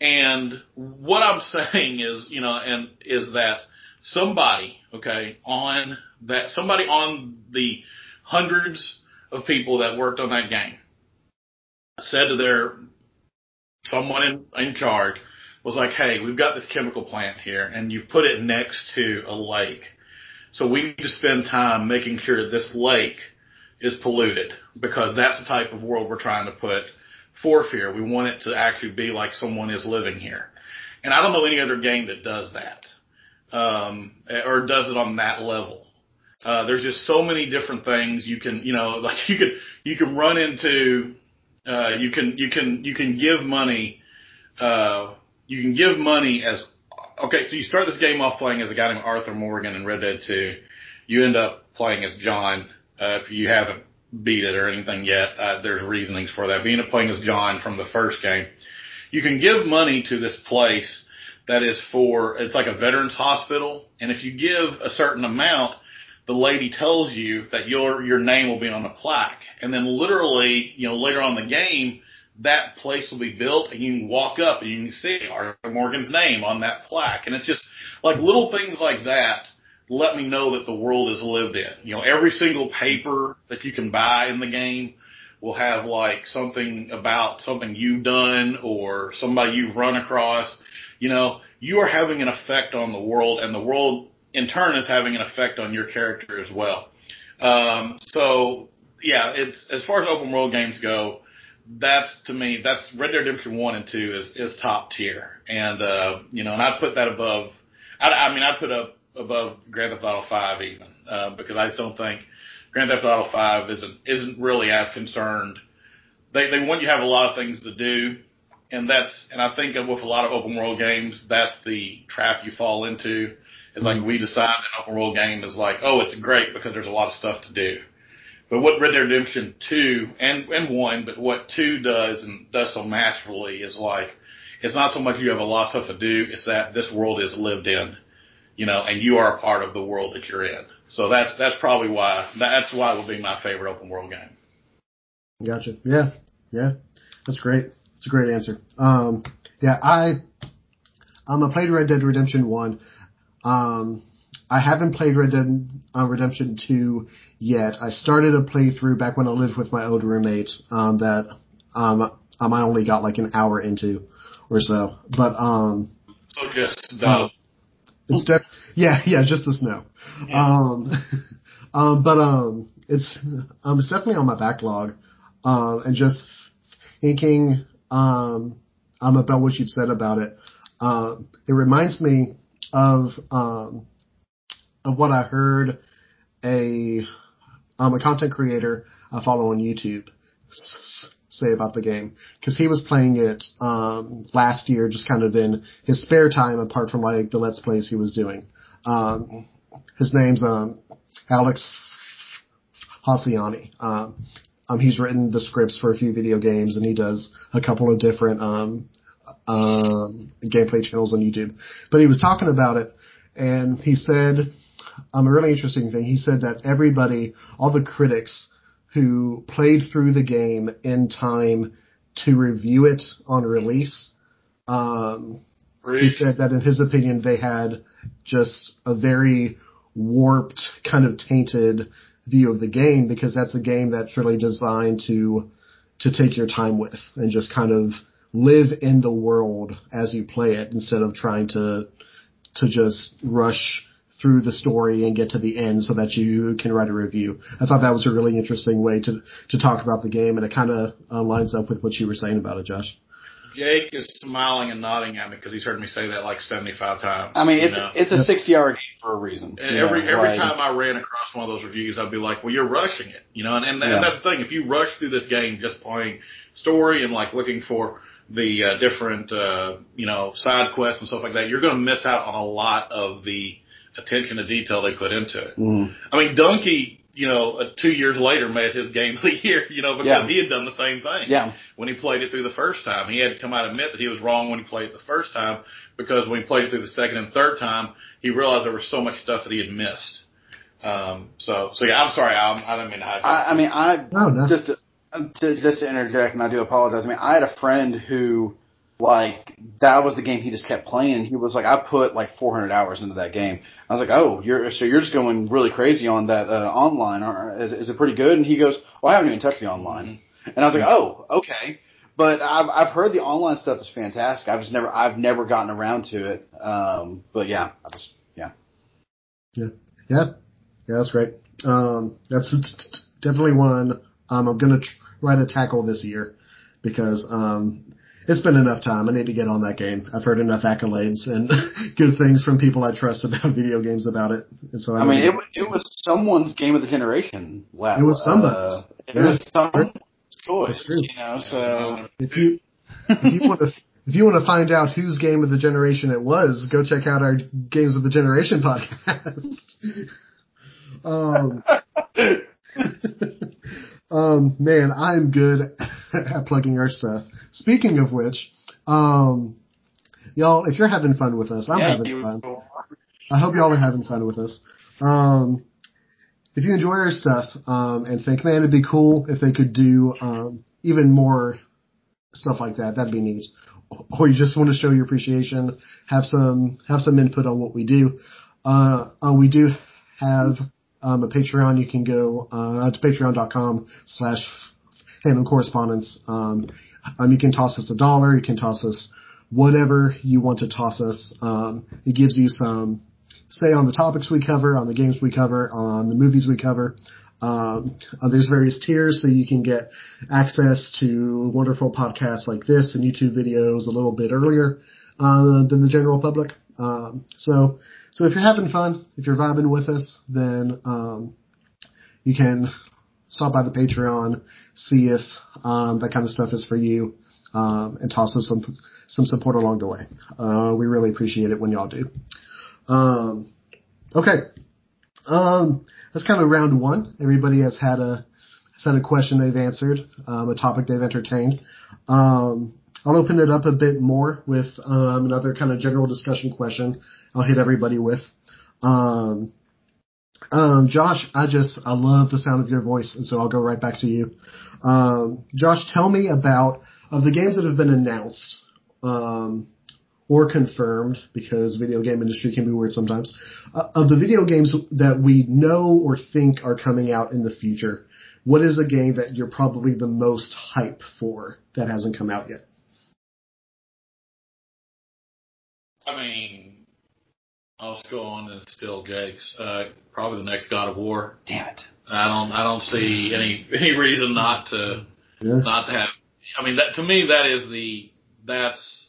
And what I'm saying is, you know, and is that somebody, okay, on that, somebody on the hundreds of people that worked on that game said to their, someone in, in charge was like, hey, we've got this chemical plant here and you've put it next to a lake. So we need to spend time making sure this lake is polluted because that's the type of world we're trying to put forth here. We want it to actually be like someone is living here. And I don't know any other game that does that, um, or does it on that level. Uh, there's just so many different things you can, you know, like you could, you can run into, uh, you can, you can, you can give money, uh, you can give money as, okay, so you start this game off playing as a guy named Arthur Morgan in Red Dead 2. You end up playing as John, uh, if you haven't beat it or anything yet. Uh, there's reasonings for that. Being a playing as John from the first game, you can give money to this place that is for it's like a veterans hospital, and if you give a certain amount, the lady tells you that your your name will be on a plaque, and then literally, you know, later on the game, that place will be built, and you can walk up and you can see Arthur Morgan's name on that plaque, and it's just like little things like that let me know that the world is lived in. You know, every single paper that you can buy in the game will have like something about something you've done or somebody you've run across. You know, you are having an effect on the world and the world in turn is having an effect on your character as well. Um, so yeah, it's, as far as open world games go, that's to me, that's Red Dead Redemption 1 and 2 is, is top tier. And, uh, you know, and I'd put that above, I, I mean, I'd put up above Grand Theft Auto 5 even, uh, because I just don't think Grand Theft Auto 5 isn't, isn't really as concerned. They, they want you to have a lot of things to do. And that's, and I think with a lot of open world games, that's the trap you fall into. It's like we decide an open world game is like, oh, it's great because there's a lot of stuff to do. But what Red Dead Redemption 2 and, and 1, but what 2 does and does so masterfully is like, it's not so much you have a lot of stuff to do, it's that this world is lived in you know, and you are a part of the world that you're in. So that's that's probably why that's why it would be my favorite open world game. Gotcha. Yeah, yeah, that's great. That's a great answer. Um, yeah, I um I played Red Dead Redemption one. Um, I haven't played Red Dead uh, Redemption two yet. I started a playthrough back when I lived with my old roommate. Um, that um, um I only got like an hour into or so, but um. So just uh, it's def- yeah, yeah, just the snow. Yeah. Um, um, but um, it's um, it's definitely on my backlog. Um, and just thinking um, um about what you've said about it. Um, it reminds me of um of what I heard a um a content creator I follow on YouTube say about the game because he was playing it um, last year, just kind of in his spare time, apart from like the let's plays he was doing. Um, his name's um, Alex Hassiani. Um, um, he's written the scripts for a few video games, and he does a couple of different um, um, gameplay channels on YouTube. But he was talking about it, and he said um, a really interesting thing. He said that everybody, all the critics who played through the game in time to review it on release. Um, he said that in his opinion they had just a very warped, kind of tainted view of the game because that's a game that's really designed to to take your time with and just kind of live in the world as you play it instead of trying to to just rush through the story and get to the end so that you can write a review. I thought that was a really interesting way to to talk about the game, and it kind of uh, lines up with what you were saying about it, Josh. Jake is smiling and nodding at me because he's heard me say that like seventy five times. I mean, it's know? it's a sixty hour game for a reason. And you every know, every like- time I ran across one of those reviews, I'd be like, "Well, you're rushing it," you know. And and, Yeah. and that's the thing. If you rush through this game just playing story and like looking for the uh, different uh, you know side quests and stuff like that, you're going to miss out on a lot of the attention to detail they put into it. Mhm. I mean, Dunkey, you know, uh, two years later made his game of the year, you know, because Yeah. he had done the same thing Yeah, when he played it through the first time. He had to come out and admit that he was wrong when he played it the first time because when he played it through the second and third time, he realized there was so much stuff that he had missed. Um, so, so yeah, I'm sorry, I'm, I didn't mean to hijack. I, I mean, I No, no. just to, to just to interject, and I do apologize. I mean, I had a friend who like that was the game he just kept playing. He was like, I put like 400 hours into that game. I was like, oh, you're so you're just going really crazy on that uh, online. Or, is, is it pretty good? And he goes, well, I haven't even touched the online. And I was like, oh, okay. But I've I've heard the online stuff is fantastic. I've just never I've never gotten around to it. Um, but yeah, I just yeah. Yeah, yeah, that's great. Um, that's definitely one um, I'm gonna try to tackle this year because um, it's been enough time. I need to get on that game. I've heard enough accolades and good things from people I trust about video games about it. And so I, I mean, it it was someone's game of the generation. Last, It was somebody's. Uh, it Yeah. was someone's choice. You know, so if you if you want to if you want to find out whose game of the generation it was, go check out our Games of the Generation podcast. um, um, man, I'm good at plugging our stuff. Speaking of which, um, y'all, if you're having fun with us, I'm yeah, having fun. I hope y'all are having fun with us. Um, if you enjoy our stuff um, and think, man, it'd be cool if they could do um, even more stuff like that, that'd be neat. Or you just want to show your appreciation, have some have some input on what we do. Uh, uh, we do have um, a Patreon. You can go uh, to patreon.com slash Fandom Correspondence. Um, um, you can toss us a dollar. You can toss us whatever you want to toss us. Um, it gives you some say on the topics we cover, on the games we cover, on the movies we cover. Um, uh, there's various tiers, so you can get access to wonderful podcasts like this and YouTube videos a little bit earlier uh, than the general public. Um, so, so if you're having fun, if you're vibing with us, then um, you can stop by the Patreon, see if um, that kind of stuff is for you, um, and toss us some some support along the way. Uh, we really appreciate it when y'all do. Um, okay. Um, that's kind of round one. Everybody has had a has had a question they've answered, um, a topic they've entertained. Um, I'll open it up a bit more with another kind of general discussion question. I'll hit everybody with. Um, um, Josh, I just I love the sound of your voice, and so I'll go right back to you. Um, Josh, tell me about of the games that have been announced um, or confirmed, because video game industry can be weird sometimes. Uh, of the video games that we know or think are coming out in the future, what is a game that you're probably the most hype for that hasn't come out yet? I mean, I'll just go on and steal Jake's. Uh, probably the next God of War. damn it. I don't, I don't see any any reason not to Yeah. not to have. I mean, that to me that is the that's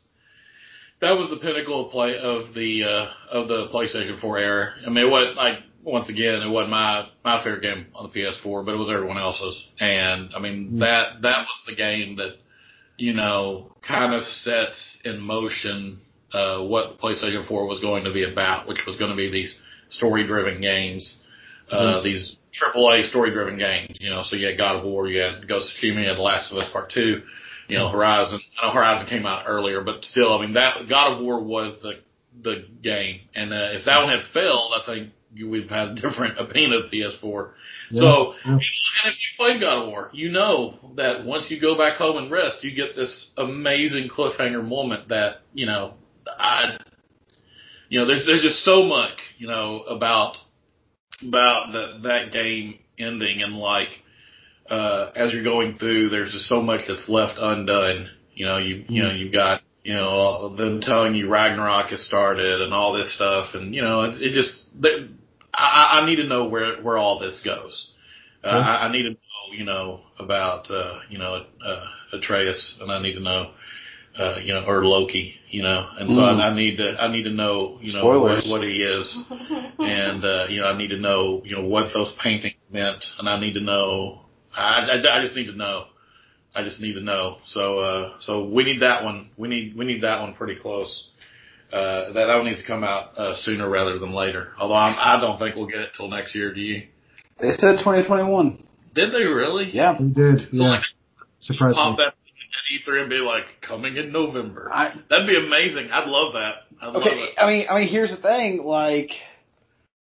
that was the pinnacle of play of the uh, of the PlayStation 4 era. I mean, what like once again, it wasn't my my favorite game on the PS4, but it was everyone else's. And I mean Mm. that that was the game that you know kind of sets in motion uh, what PlayStation 4 was going to be about, which was going to be these story driven games, uh, Mhm. these AAA story driven games. You know, so you had God of War, you had Ghost of Tsushima, you had The Last of Us Part Two. You know, Horizon. I know Horizon came out earlier, but still, I mean, that God of War was the the game, and uh, if that one had failed, I think we've had a different opinion of PS4. Yeah, So, and if you played God of War, you know that once you go back home and rest, you get this amazing cliffhanger moment that you know, I, you know, there's there's just so much you know about about that that game ending and like uh as you're going through, there's just so much that's left undone. You know, you you know you've got you know them telling you Ragnarok has started and all this stuff, and you know it's it just they, I, I need to know where where all this goes. Uh, Sure. I, I need to know you know about uh, you know uh, Atreus, and I need to know. Uh, you know, or Loki, you know, and so Mm. I, I need to, I need to know, you know, what, Spoilers. what he is, and uh, you know, I need to know, you know, what those paintings meant, and I need to know. I, I, I just need to know. I just need to know. So, uh, so we need that one. We need we need that one pretty close. Uh, that that one needs to come out uh, sooner rather than later. Although I'm, I don't think we'll get it till next year. Do you? They said 2021. Did they really? Yeah. They did. So Yeah. like, Surprised me. that at E3 and be like coming in November. I, That'd be amazing. I'd love that. I'd love Okay, it. I mean, I mean, here's the thing. Like,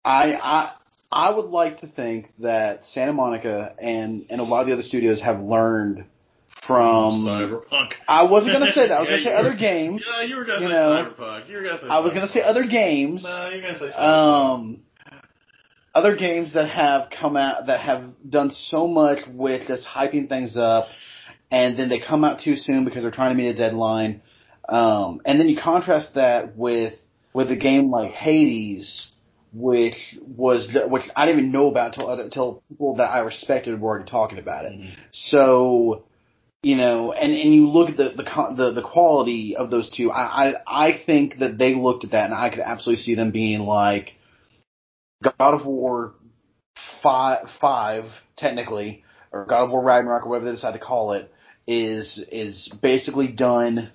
I, I, I would like to think that Santa Monica and and a lot of the other studios have learned from. Cyberpunk. I wasn't gonna say that. I was Yeah, gonna say other were- games. Yeah, you were gonna you say know, Cyberpunk. You were gonna say. I was gonna say other games. No, you're gonna say. Cyberpunk. Um, other games that have come out that have done so much with just hyping things up, and then they come out too soon because they're trying to meet a deadline. Um, and then you contrast that with with a game like Hades, which was which I didn't even know about until other until people that I respected were already talking about it. Mhm. So, you know, and and you look at the the the, the quality of those two. I, I I think that they looked at that, and I could absolutely see them being like God of War five five technically, or God of War Ragnarok, or whatever they decide to call it, is is basically done.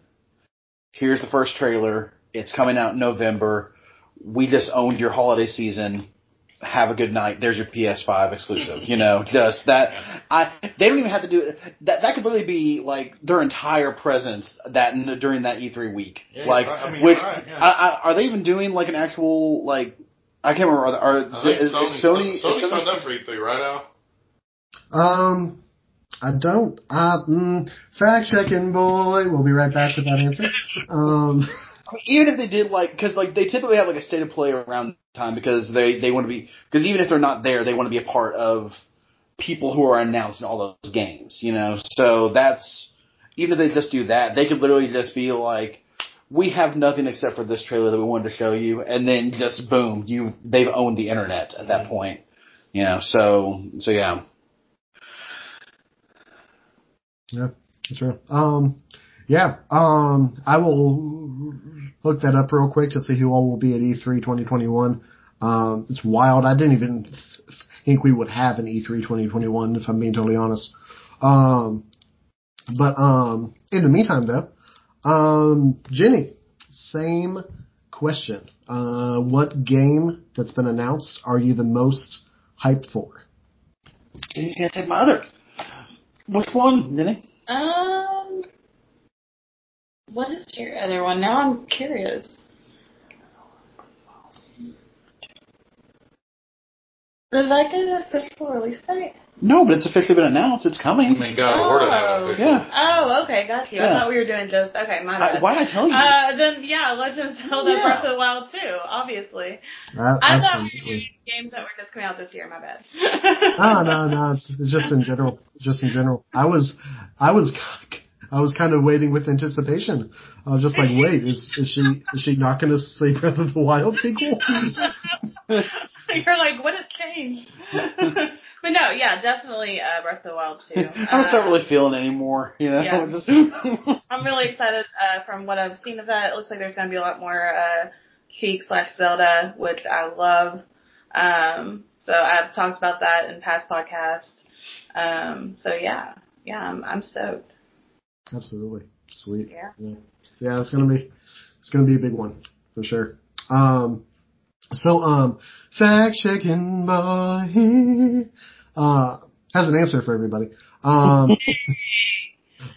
Here's the first trailer. It's coming out in November. We just owned your holiday season have a good night. There's your PS5 exclusive. You know, just that. I they don't even have to do that. That could literally be like their entire presence that during that E3 week. Yeah, like, right. I mean, which you're right, yeah. I, I, are they even doing like an actual like? I can't remember. Are, are I think is, Sony, is Sony, is Sony Sony- signed up for E3, right, Al? Um, I don't. Uh, mm, fact checking, boy. We'll be right back with that answer. Um, I mean, even if they did like, because like they typically have like a state of play around time because they they want to be because even if they're not there, they want to be a part of people who are announcing all those games. You know, so that's even if they just do that, they could literally just be like. We have nothing except for this trailer that we wanted to show you, and then just boom, you they've owned the internet at that point. You know, so so yeah. Yeah, that's. Um, yeah. Um, I will look that up real quick to see who all will be at E E3 2021. Um, it's wild. I didn't even th- think we would have an E E3 2021, if I'm being totally honest. Um, but um, in the meantime, though, um, Jenny, same question. Uh, what game that's been announced are you the most hyped for? He's gonna take my other. Which one, Denny? Um, what is your other one? Now I'm curious. Did that get an official release date? No, but it's officially been announced. It's I coming. mean, God of War to have Oh. Yeah. Oh, okay, got you. I thought we were doing just okay. My I, bad. why did I tell you? Uh, then yeah, Legend of Zelda Yeah. Breath of the Wild too. Obviously, Uh, I thought we were doing games that were just coming out this year. My bad. No, no, no. It's, it's just in general. Just in general. I was, I was, I was kind of waiting with anticipation. I was just like, wait, is is she is she not going to say Breath of the Wild sequel? You're like, what has changed? but no, yeah, definitely uh, Breath of the Wild too. I'm just not Uh, really feeling anymore. You know. Yeah. Just- I'm really excited uh, from what I've seen of that. It looks like there's going to be a lot more uh, Sheik slash Zelda, which I love. Um, so I've talked about that in past podcasts. Um, so yeah, yeah, I'm, I'm stoked. Absolutely, sweet. Yeah. yeah, yeah. It's gonna be, it's gonna be a big one for sure. Um, so um, fact checking boy, uh, has an answer for everybody. Um,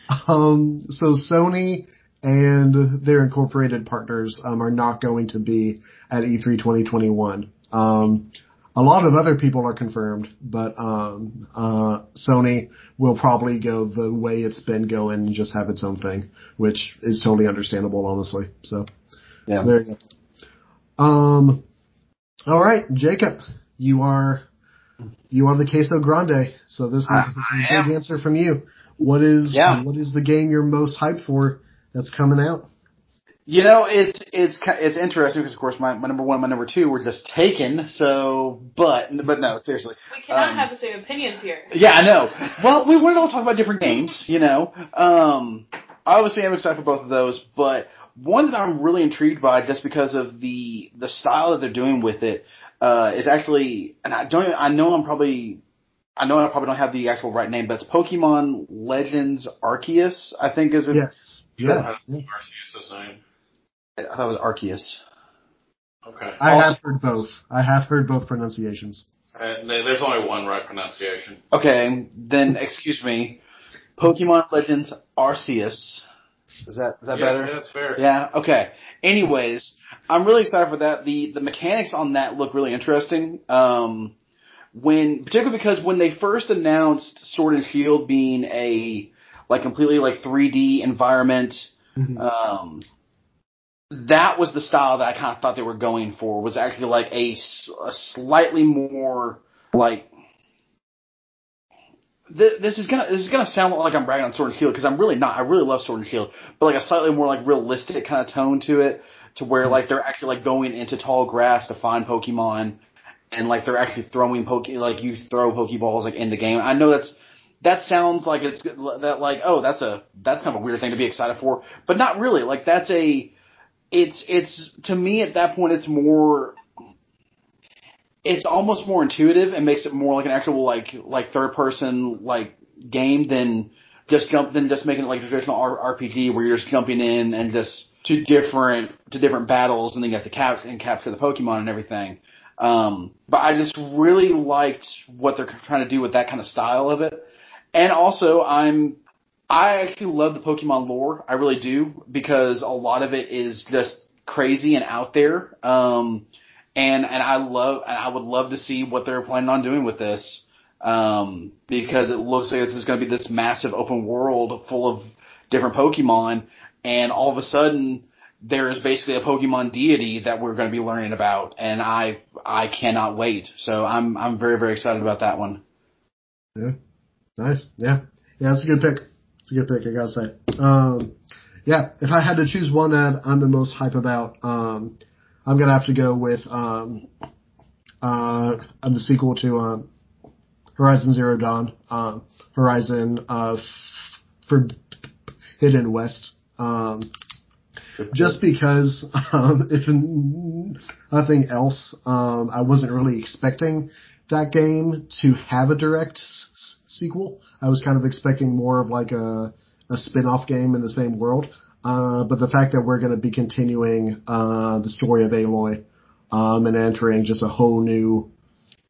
um, so Sony and their incorporated partners um, are not going to be at E E3 2021. Um, a lot of other people are confirmed, but um, uh, Sony will probably go the way it's been going and just have its own thing, which is totally understandable, honestly. So, Yeah. so there you go. Um, all right, Jacob, you are you are the queso grande. So this is, I- this is a I big answer from you. What is Yeah. what is the game you're most hyped for that's coming out? You know, it's it's it's interesting because of course my, my number one, and my number two were just taken. So, but but no, seriously. We cannot Um, have the same opinions here. Yeah, I know. Well, we wanted to all talk about different games, you know. Um, obviously, I'm excited for both of those, but one that I'm really intrigued by, just because of the the style that they're doing with it, uh, is actually, and I don't, I know I'm probably, I know I probably don't have the actual right name, but it's Pokemon Legends Arceus, I think is it. Yes. Yeah. yeah. Arceus' name. I thought it was Arceus. Okay. I Also- have heard both. I have heard both pronunciations. And there's only one right pronunciation. Okay, then excuse me, Pokemon Legends Arceus. Is that is that yeah, better? that's fair. Yeah. Okay. Anyways, I'm really excited for that. The the mechanics on that look really interesting. Um, when particularly because when they first announced Sword and Shield being a like completely like 3D environment, Mhm. um, that was the style that I kind of thought they were going for. Was actually like a slightly more like. Th- This is gonna this is gonna sound like I'm bragging on Sword and Shield because I'm really not. I really love Sword and Shield, but like a slightly more like realistic kind of tone to it, to where like they're actually like going into tall grass to find Pokemon, and like they're actually throwing poke like you throw Pokeballs like in the game. I know that's that sounds like it's that like oh that's a that's kind of a weird thing to be excited for, but not really. Like that's a it's it's to me at that point it's more it's almost more intuitive and makes it more like an actual like like third person like game than just jump than just making it like a traditional R- RPG where you're just jumping in and just to different to different battles and then you have to capture and capture the Pokemon and everything. Um, but I just really liked what they're trying to do with that kind of style of it. And also, I'm I actually love the Pokemon lore. I really do because a lot of it is just crazy and out there. Um, and and I love and I would love to see what they're planning on doing with this. Um, because it looks like this is going to be this massive open world full of different Pokemon, and all of a sudden there is basically a Pokemon deity that we're going to be learning about, and I I cannot wait. So I'm I'm very very excited about that one. Yeah, Nice. Yeah. Yeah, that's a good pick. It's a good pick, I gotta say. Um, yeah, if I had to choose one that I'm the most hype about, um, I'm gonna have to go with, um, uh, the sequel to, um, Horizon Zero Dawn, um, Horizon, uh, for Hidden West. Um, just because, um, if nothing else, um, I wasn't really expecting that game to have a direct s- s- sequel. I was kind of expecting more of like a, a spin-off game in the same world. Uh, but the fact that we're going to be continuing, uh, the story of Aloy, um, and entering just a whole new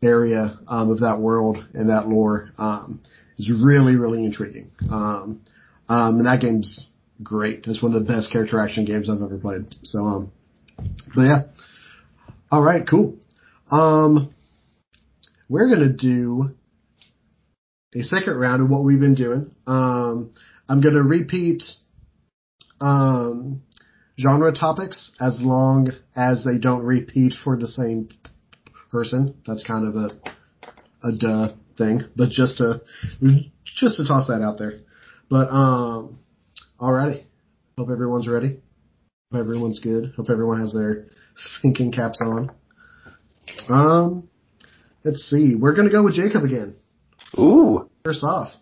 area, um, of that world and that lore, um, is really, really intriguing. Um, um, and that game's great. It's one of the best character action games I've ever played. So, um, but yeah. All right, cool. We're gonna do a second round of what we've been doing. I'm gonna repeat um, genre topics as long as they don't repeat for the same person. That's kind of a a duh thing, but just to just to toss that out there. But um, alrighty. Hope everyone's ready. Hope everyone's good. Hope everyone has their thinking caps on. Um, let's see. We're gonna go with Jacob again. Ooh. First off,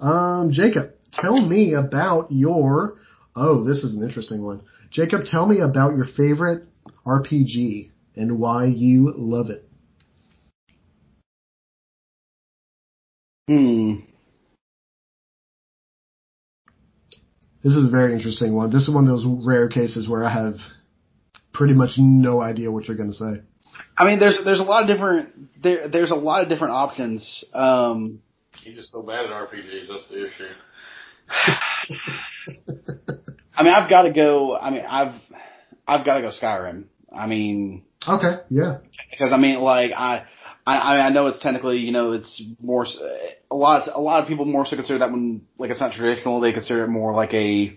um, Jacob, tell me about your. Oh, this is an interesting one. Jacob, tell me about your favorite RPG and why you love it. Hmm. This is a very interesting one. This is one of those rare cases where I have pretty much no idea what you're going to say. I mean, there's there's a lot of different there there's a lot of different options. Um, He's just so bad at RPGs. That's the issue. I mean, I've got to go. I mean, I've I've got to go Skyrim. I mean, Okay, yeah. because I mean, like I I, I I know it's technically, you know, it's more a lot. A lot of people more so consider that one like it's not traditional. They consider it more like a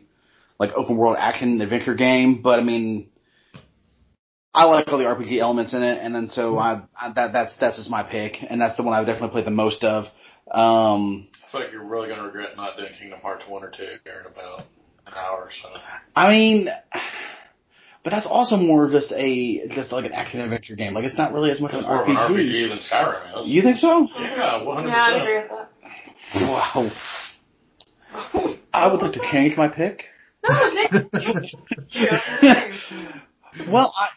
like open world action adventure game. But I mean, I like all the RPG elements in it, and then so I, I that that's that's just my pick, and that's the one I would definitely play the most of. Um, I feel like you're really going to regret not doing Kingdom Hearts 1 or 2 here in about an hour or so. I mean, but that's also more of just a just like an action adventure game. Like it's not really as much of It's an more of an RPG. RPG than Skyrim is. You think so? Yeah, 100%. I agree with that. Wow. I would like to change my pick. Well, I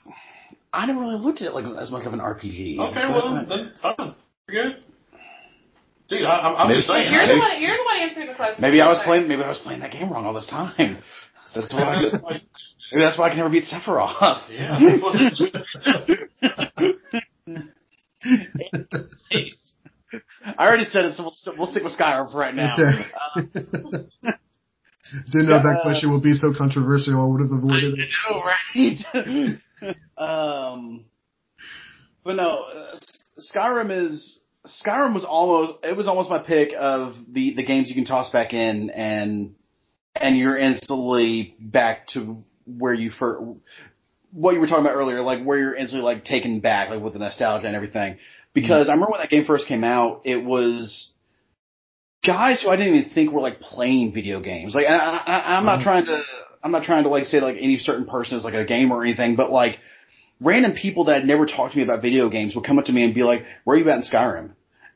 I never really looked at it like as much of an RPG. Okay, well, then, fine. You're good. Dude, I, I'm, I'm Maybe- just saying. You're the one. You're the one answering the question. maybe I was playing. Maybe I was playing that game wrong all this time. That's why. I, maybe that's why I can never beat Sephiroth. Yeah. I already said it, so we'll, st- we'll stick with Skyrim for right now. Okay. Didn't know that Uh, question would be so controversial. I would have avoided it. I know, right? um, but no, uh, Skyrim is Skyrim was almost it was almost my pick of the the games you can toss back in and and you're instantly back to where you first what you were talking about earlier, like where you're instantly like taken back, like with the nostalgia and everything. Because I remember when that game first came out, it was guys who I didn't even think were like playing video games. Like I, I, I'm not Mhm. trying to, I'm not trying to like say like any certain person is like a gamer or anything, but like random people that had never talked to me about video games would come up to me and be like, "Where are you at in Skyrim?"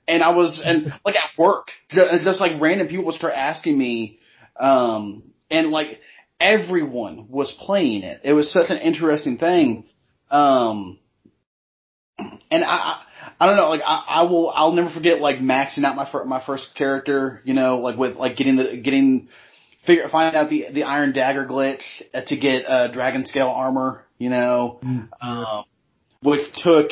And I was and like at work, ju- just like random people would start asking me, um, and like everyone was playing it. It was such an interesting thing. Um, and I, I, I don't know, like I, I will, I'll never forget like maxing out my fir- my first character, you know, like with like getting the getting figure finding out the the Iron Dagger glitch uh, to get uh, Dragon Scale armor, you know, Mm, um, which took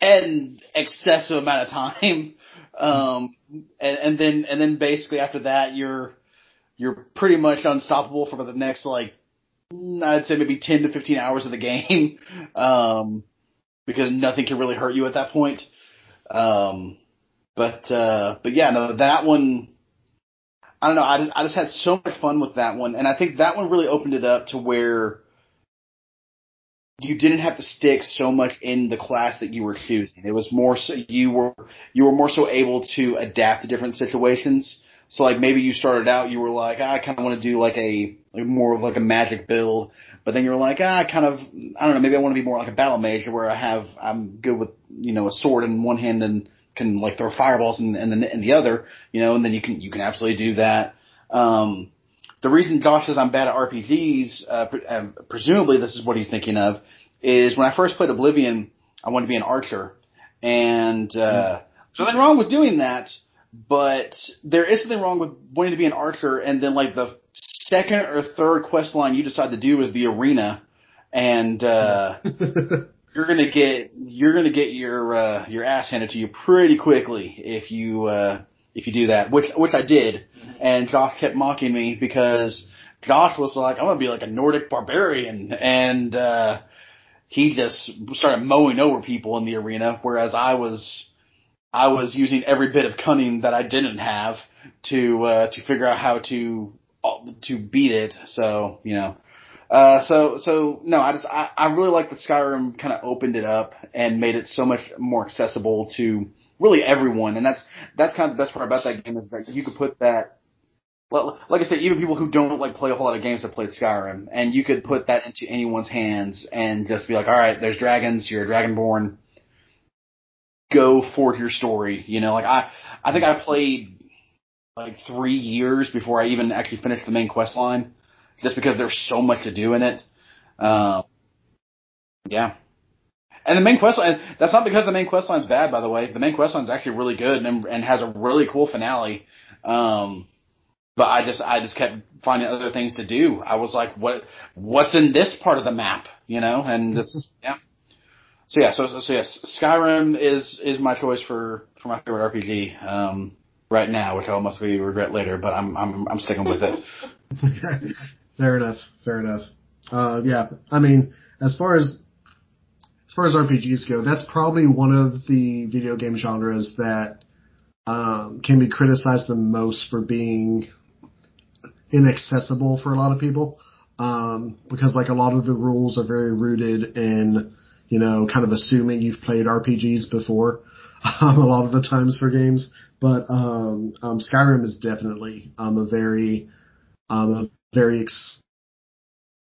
an excessive amount of time. Um, and, and then and then basically after that, you're you're pretty much unstoppable for the next like I'd say maybe ten to fifteen hours of the game, um, because nothing can really hurt you at that point. Um, but uh, but yeah, no, that one. I don't know. I just I just had so much fun with that one, and I think that one really opened it up to where you didn't have to stick so much in the class that you were choosing. It was more so you were you were more so able to adapt to different situations. So like maybe you started out, you were like, ah, I kind of want to do like a like more of like a magic build, but then you're like, ah, I kind of I don't know, maybe I want to be more like a battle mage where I have I'm good with you know a sword in one hand and can like throw fireballs in, in the in the other, you know, and then you can you can absolutely do that. Um, the reason Josh says I'm bad at RPGs, uh, pre- uh, presumably this is what he's thinking of, is when I first played Oblivion, I wanted to be an archer, and uh, there's nothing wrong with doing that, but there is something wrong with wanting to be an archer, and then like the second or third quest line you decide to do is the arena, and uh, you're gonna get you're gonna get your uh, your ass handed to you pretty quickly if you uh, if you do that, which which I did, and Josh kept mocking me because Josh was like, I'm gonna be like a Nordic barbarian, and uh, he just started mowing over people in the arena, whereas I was I was using every bit of cunning that I didn't have to uh, to figure out how to to beat it. So you know. Uh, so, so no, I just, I, I really like that Skyrim kind of opened it up and made it so much more accessible to really everyone. And that's, that's kind of the best part about that game is that you could put that, well, like I said, even people who don't like play a whole lot of games have played Skyrim and you could put that into anyone's hands and just be like, all right, there's dragons, you're a dragonborn, go forth your story. You know, like I, I think I played like three years before I even actually finished the main quest line just because there's so much to do in it. Um, yeah. And the main quest line, that's not because the main quest line's bad, by the way. The main quest line's actually really good and, and has a really cool finale. Um, but I just, I just kept finding other things to do. I was like, what, what's in this part of the map? You know, and just, yeah. So yeah, so, so, so yes, Skyrim is, is my choice for, for my favorite RPG, um, right now, which I'll mostly regret later, but I'm, I'm, I'm sticking with it. fair enough. Fair enough. Uh, yeah. I mean, as far as as far as RPGs go, that's probably one of the video game genres that um, can be criticized the most for being inaccessible for a lot of people. Um, because like a lot of the rules are very rooted in, you know, kind of assuming you've played RPGs before, um, a lot of the times for games. But, um, um, Skyrim is definitely, um, a very, a very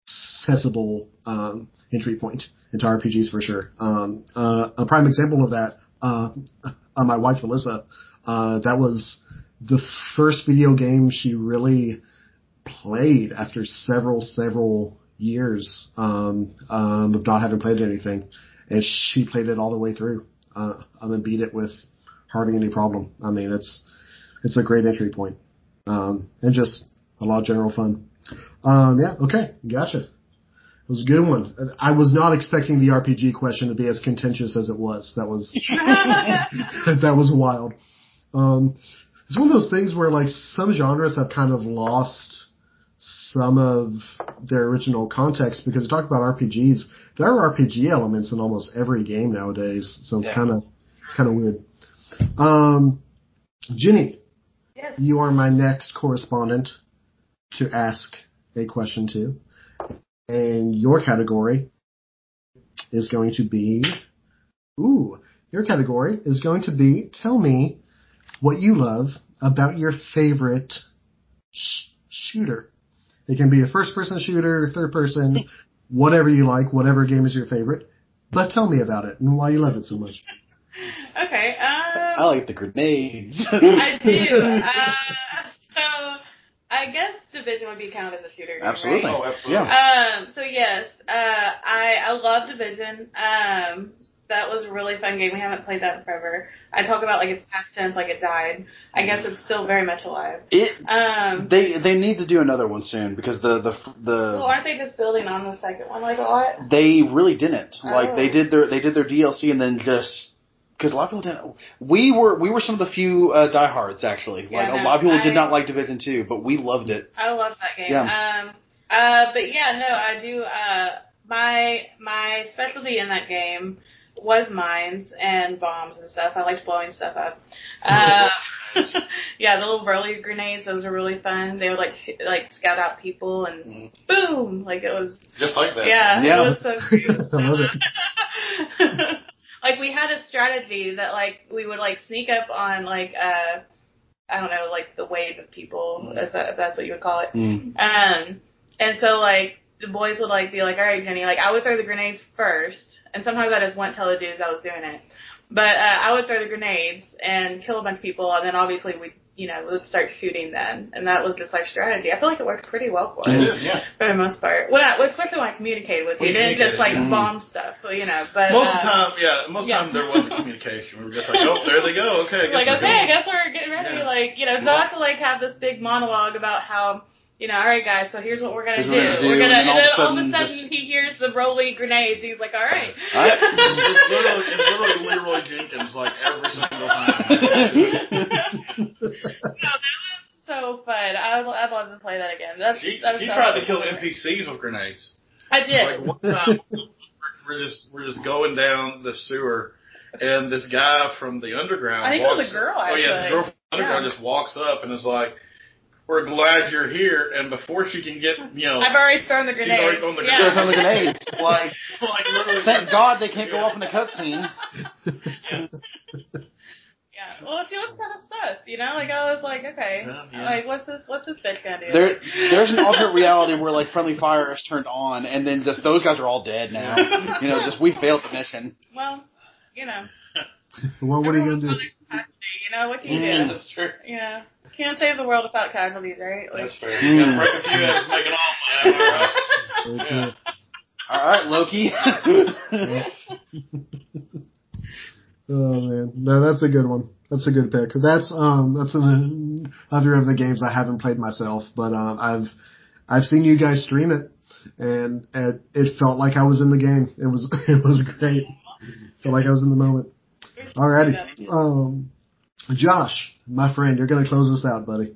accessible, um, entry point into RPGs for sure. Um, uh, a prime example of that, uh, uh, my wife Melissa, uh, that was the first video game she really played after several, several years um, um, of not having played anything, and she played it all the way through. Uh, um, and beat it with hardly any problem. I mean, it's it's a great entry point, um, and just a lot of general fun. Um, yeah, okay, gotcha. It was a good one. I was not expecting the RPG question to be as contentious as it was. That was that was wild. Um, it's one of those things where like some genres have kind of lost some of their original context because we talk about RPGs. There are RPG elements in almost every game nowadays, so it's Yeah. kind of it's kind of weird. Um, Ginny, Yes. you are my next correspondent to ask a question to, and your category is going to be, ooh, your category is going to be tell me what you love about your favorite sh- shooter. It can be a first person shooter, third person, whatever you like, whatever game is your favorite. But tell me about it and why you love it so much. Okay. Um, I like the grenades. I do. Uh, so I guess Division would be counted as a shooter. game, Absolutely. Right? Oh, absolutely. Yeah. Um. So yes, uh, I I love Division. Um. That was a really fun game. We haven't played that in forever. I talk about like it's past tense, like it died. I guess it's still very much alive. It Um. they they need to do another one soon because the the Well, the aren't they just building on the second one like a lot? they really didn't like they Oh. did their they did their DLC and then just because a lot of people didn't. We were we were some of the few uh, diehards actually. Yeah, like a lot of people did not like Division Two, but we loved it. I love that game. Yeah. Um, uh, but yeah, no, I do. Uh, my my specialty in that game was mines and bombs and stuff. I liked blowing stuff up. Uh, yeah, the little burly grenades. Those were really fun. They would like sh- like scout out people and Mhm. boom, like it was. Just like that. Yeah, Yeah. it was so cute. I love it. like we had a strategy that like we would like sneak up on like uh I don't know like the wave of people if, that, if that's what you would call it. Mm. Um, and so like the boys would like be like, all right, Jenny, like I would throw the grenades first, and sometimes I just wouldn't tell the dudes I was doing it, but uh, I would throw the grenades and kill a bunch of people, and then obviously we, you know, let's start shooting then, and that was just our strategy. I feel like it worked pretty well for us Yeah, yeah. for the most part. When I, especially when I communicated with you, When you you didn't just like communicated, bomb stuff, you know. But Most uh, of the time, yeah, most of yeah. the time there was communication. We were just like, oh, there they go. Okay, I guess like okay, going. I guess we're getting ready. Yeah. Like you know, not to like have this big monologue about how you know, all right, guys, so here's what we're gonna do. we're gonna We're gonna, and and then then all all of of a a sudden sudden just- he hears the rolly grenades. He's like, all right. All right. It's literally, it's literally Leeroy Jenkins like every single time. no, that was so fun. I I'd love to play that again. That's She, that's she so tried to kill fun. NPCs with grenades. I Like did. one time, we're just we're just going down the sewer, and this guy from the underground. I think it was a girl, Oh yeah, the girl from the underground Yeah. just walks up and is like, "We're glad you're here." And before she can get, you know, I've already thrown the She's already thrown the yeah. Throw the grenades. like, like literally. Thank God they can't go off in a cutscene. Yeah. Well, she was kind of sus, you know. Like I was like, okay, Yeah, yeah. like what's this? What's this bitch gonna do? There, there's an alternate reality where like friendly fire is turned on, and then just those guys are all dead now. You know, just we failed the mission. Well, you know. What, what are you gonna do? Everyone's capacity, You know what can you Mm. do? That's true. Yeah. Can't save the world without casualties, right? Like, That's fair. You gotta break a few heads to make an omelet. am I right? Very true. All right, Loki. Oh man, no, that's a good one. That's a good pick. That's um, that's an, another of the games I haven't played myself, but um, I've I've seen you guys stream it, and it, it felt like I was in the game. It was it was great. Felt like I was in the moment. Alrighty, um, Josh, my friend, you're gonna close us out, buddy.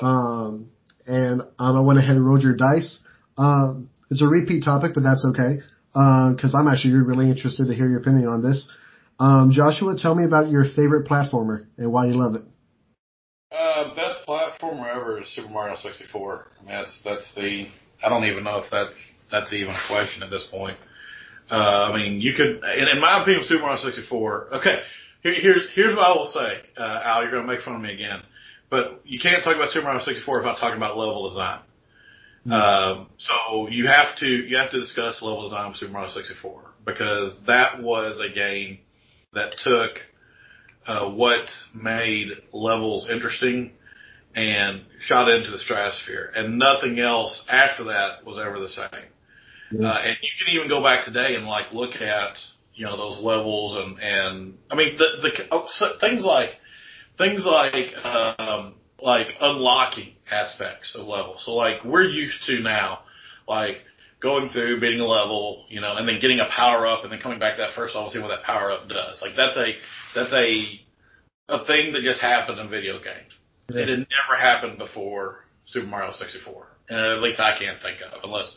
Um, and um, I went ahead and rolled your dice. Um, it's a repeat topic, but that's okay. because uh, I'm actually really interested to hear your opinion on this. Um, Joshua, tell me about your favorite platformer and why you love it. Uh, best platformer ever is Super Mario 64. I mean, that's that's the. I don't even know if that that's even a question at this point. Uh, I mean, you could, in, in my opinion, Super Mario 64. Okay, here, here's here's what I will say. Uh, Al, you're going to make fun of me again, but you can't talk about Super Mario 64 without talking about level design. Mm-hmm. Um, so you have to you have to discuss level design of Super Mario 64 because that was a game that took uh, what made levels interesting and shot into the stratosphere, and nothing else after that was ever the same. Uh, and you can even go back today and like look at you know those levels and and I mean the the oh, so things like things like um, like unlocking aspects of levels. So like we're used to now, like going through, beating a level, you know, and then getting a power up, and then coming back to that first level, see what that power up does. Like that's a that's a a thing that just happens in video games. Yeah. It had never happened before Super Mario 64, and at least I can't think of, unless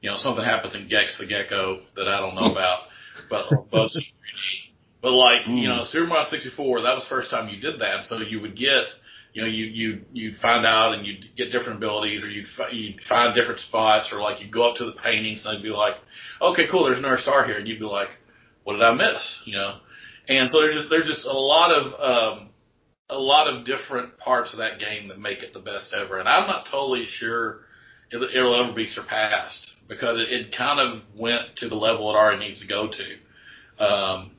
you know something happens in Gex the Gecko that I don't know about. But but but like mm. you know Super Mario 64, that was the first time you did that, so you would get you know, you you you'd find out and you'd get different abilities, or you'd you'd find different spots, or like you'd go up to the paintings and they'd be like, okay, cool, there's another star here, and you'd be like, what did I miss? You know, and so there's just there's just a lot of um, a lot of different parts of that game that make it the best ever, and I'm not totally sure it'll, it'll ever be surpassed because it, it kind of went to the level it already needs to go to. Um,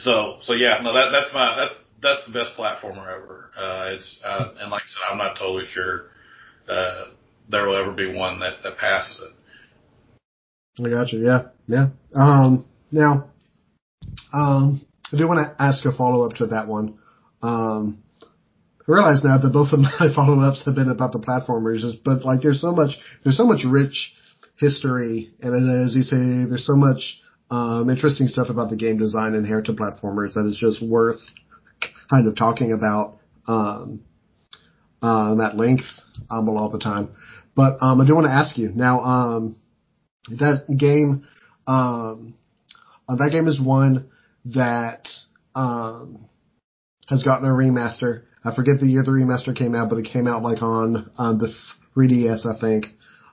so so yeah, no, that that's my that's that's the best platformer ever. Uh, it's uh, and like I said, I'm not totally sure uh, there will ever be one that that passes it. I got you. Yeah, yeah. Um, now, um, I do want to ask a follow up to that one. Um, I realize now that both of my follow ups have been about the platformers, but like there's so much, there's so much rich history, and as you say, there's so much um, interesting stuff about the game design inherent to platformers that is just worth kind of talking about um, um, at length um, a lot of the time. But um, I do want to ask you now. Um, that game, um, uh, that game is one that um, has gotten a remaster. I forget the year the remaster came out, but it came out like on um, the 3DS, I think.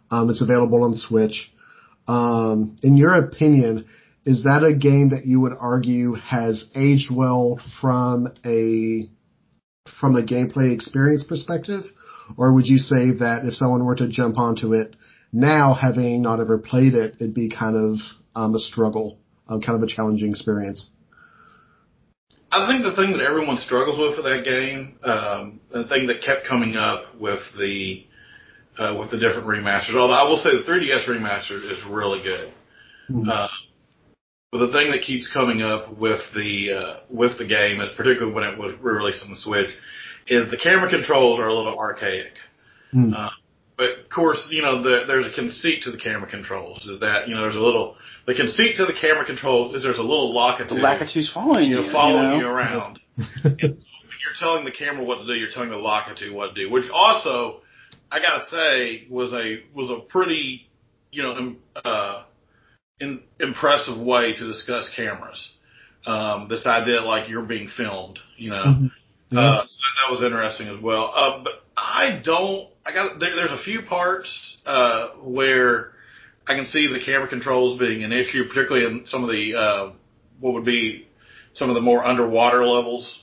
Um, it's available on Switch. Um, in your opinion, is that a game that you would argue has aged well from a from a gameplay experience perspective, or would you say that if someone were to jump onto it now, having not ever played it, it'd be kind of um, a struggle, um, kind of a challenging experience? I think the thing that everyone struggles with for that game, um, the thing that kept coming up with the uh, with the different remasters. Although I will say the 3DS remaster is really good. Mm-hmm. Uh, but the thing that keeps coming up with the uh, with the game, particularly when it was released on the Switch, is the camera controls are a little archaic. Mm. Uh, but of course, you know, the, there's a conceit to the camera controls. Is that you know there's a little the conceit to the camera controls is there's a little Lakitu. The Lakitu's following you, know, following you, know? you around. and when you're telling the camera what to do, you're telling the Lakitu what to do. Which also, I gotta say, was a was a pretty you know uh, in, impressive way to discuss cameras. Um, this idea like you're being filmed, you know. Mm-hmm. Yeah. Uh, so that was interesting as well. Uh, but I don't, I got, there, there's a few parts, uh, where I can see the camera controls being an issue, particularly in some of the, uh, what would be some of the more underwater levels.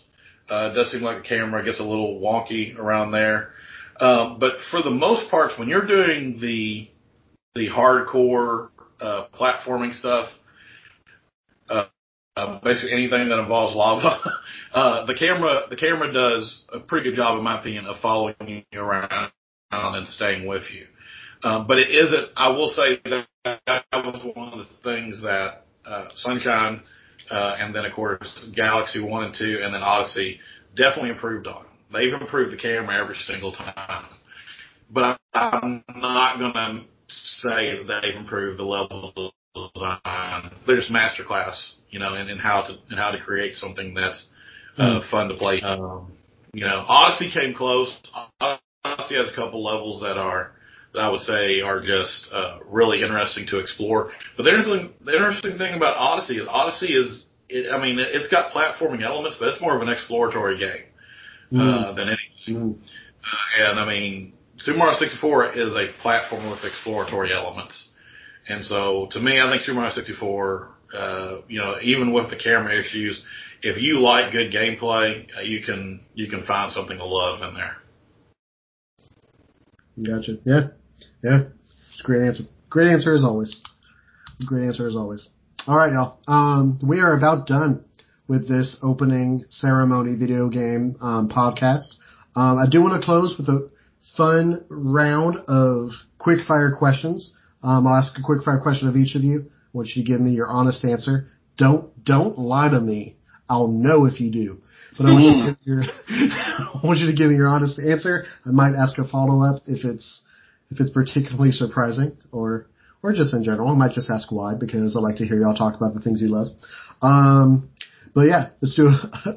Uh, it does seem like the camera gets a little wonky around there. Um, but for the most parts, when you're doing the, the hardcore uh, platforming stuff, uh, uh, basically anything that involves lava. uh, the camera, the camera does a pretty good job, in my opinion, of following you around and staying with you. Um, but it isn't. I will say that that was one of the things that uh, Sunshine, uh, and then of course Galaxy One and Two, and then Odyssey definitely improved on. They've improved the camera every single time. But I'm not gonna say that they've improved the level of design. They're just masterclass, you know, in, in how to in how to create something that's uh, mm. fun to play. Um, you know, Odyssey came close. Odyssey has a couple levels that are that I would say are just uh, really interesting to explore. But the interesting, the interesting thing about Odyssey is Odyssey is, it, I mean, it's got platforming elements, but it's more of an exploratory game uh, than anything. Mm. Uh, and I mean, Super Mario 64 is a platform with exploratory elements. And so to me, I think Super Mario 64, uh, you know, even with the camera issues, if you like good gameplay, uh, you can, you can find something to love in there. Gotcha. Yeah. Yeah. Great answer. Great answer as always. Great answer as always. All right, y'all. Um, we are about done with this opening ceremony video game um, podcast. Um, I do want to close with a fun round of quick fire questions. Um, I'll ask a quick fire question of each of you. I want you to give me your honest answer. Don't don't lie to me. I'll know if you do. But I want you to give your I want you to give me your honest answer. I might ask a follow up if it's if it's particularly surprising or or just in general. I might just ask why because I like to hear y'all talk about the things you love. Um, but yeah, let's do a,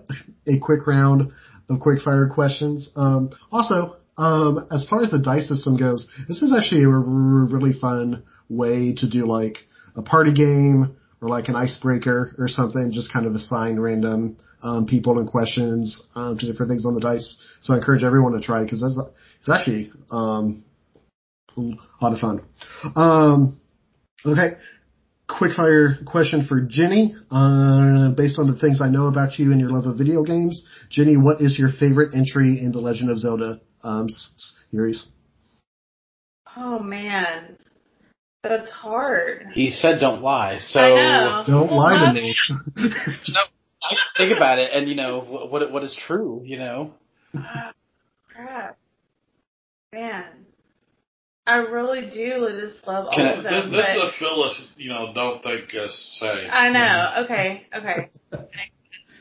a quick round of quick fire questions. Um, also, um, as far as the dice system goes, this is actually a really fun way to do like a party game or like an icebreaker or something. Just kind of assign random um, people and questions um, to different things on the dice. So I encourage everyone to try it because that's it's actually um, a lot of fun. Um, okay, quick fire question for Jenny. Uh, based on the things I know about you and your love of video games, Jenny, what is your favorite entry in the Legend of Zelda um, s- series? Oh man, that's hard. He said don't lie, so I know. Don't Well, lie to me. I think about it, and you know what what is true. You know, Ah, crap, man. I really do just love all of This, them. this is but a Phyllis, you know, don't think us say. I know. Okay, okay.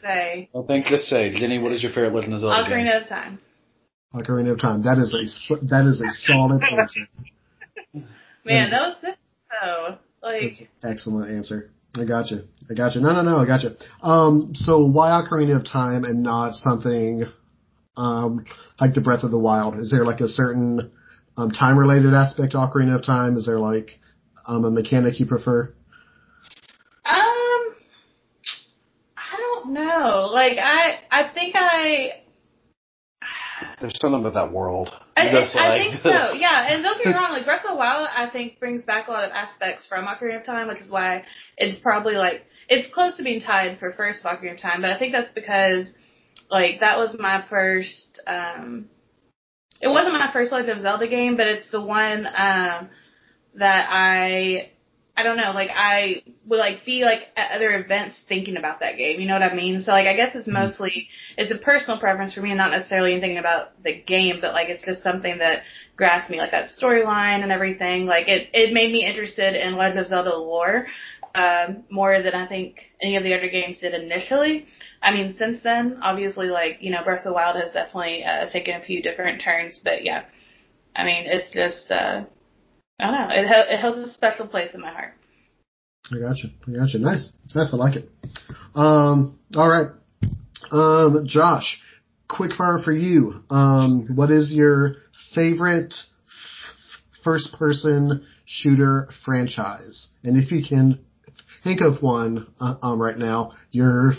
Say I think this say Jenny, what is your favorite Legend of Zelda game? Of Time. Ocarina of Time. That is a that is a solid answer. Man, is- that was difficult though. Like, excellent answer. I got you. I got you. No, no, no. I got you. Um, so why Ocarina of Time and not something um, like the Breath of the Wild? Is there like a certain um, time related aspect to Ocarina of Time? Is there like um, a mechanic you prefer? um, I don't know. Like, I, I think I, There's something about that world. I, Just I like- think so. Yeah, and don't get me wrong. Like Breath of the Wild, I think brings back a lot of aspects from Ocarina of Time, which is why it's probably like it's close to being tied for first Ocarina of Time. But I think that's because like that was my first. um It wasn't my first Legend of Zelda game, but it's the one um that I. I don't know, like I would like be like at other events thinking about that game. You know what I mean? So like I guess it's mostly it's a personal preference for me and not necessarily anything about the game, but like it's just something that grasped me, like that storyline and everything. Like it, it made me interested in Legend of Zelda lore, um, more than I think any of the other games did initially. I mean, since then, obviously like, you know, Breath of the Wild has definitely, uh, taken a few different turns, but yeah. I mean, it's just, uh, I don't know, it, hel- it holds a special place in my heart. I got you. I got you. Nice. Nice. I like it. Um, all right. Um, Josh, quick fire for you. Um, what is your favorite first person shooter franchise? And if you can think of one uh, um, right now, your f-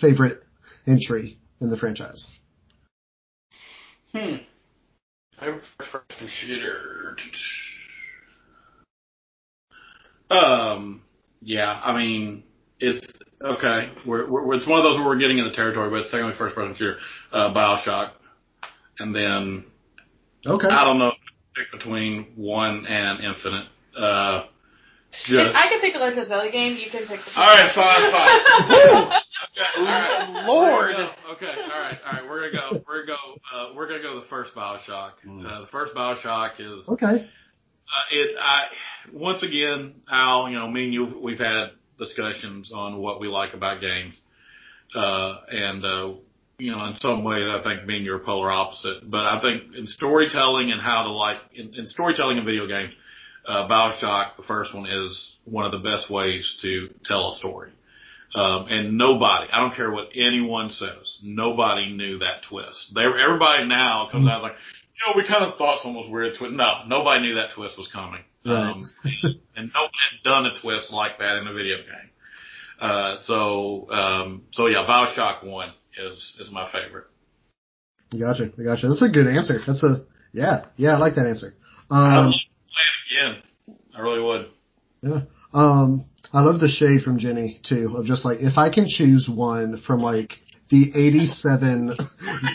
favorite entry in the franchise. Hmm. Favorite first-person shooter. Um. Yeah. I mean, it's okay. We're, we're it's one of those where we're getting in the territory, but it's technically first-person shooter. Uh, Bioshock, and then Okay. I don't know. Pick between one and Infinite. Uh. Just, If I can pick a Legend Zelda game, you can pick the all right. Fine. Fine. Okay, all right. Lord. We're gonna go- Okay, all right, all right. We're gonna go. We're gonna go. Uh, we're gonna go to the first Bioshock. Uh, the first Bioshock is Okay. Uh, it. I once again, Al. You know, me and you, we've had discussions on what we like about games, uh, and uh, you know, in some ways, I think me and you are polar opposite. But I think in storytelling and how to like in, in storytelling in video games, uh, Bioshock, the first one, is one of the best ways to tell a story. Um, and nobody, I don't care what anyone says, nobody knew that twist. They, everybody now comes out like, know, we kind of thought someone was weird twist. No, nobody knew that twist was coming. Right. Um, and nobody had done a twist like that in a video game. Uh, so, um, so yeah, Bioshock 1 is, is my favorite. Gotcha, gotcha. That's a good answer. That's a yeah, yeah. I like that answer. I would Um, love to play it again. I really would. yeah. Um, I love the shade from Jenny too. Of just like if I can choose one from like the 87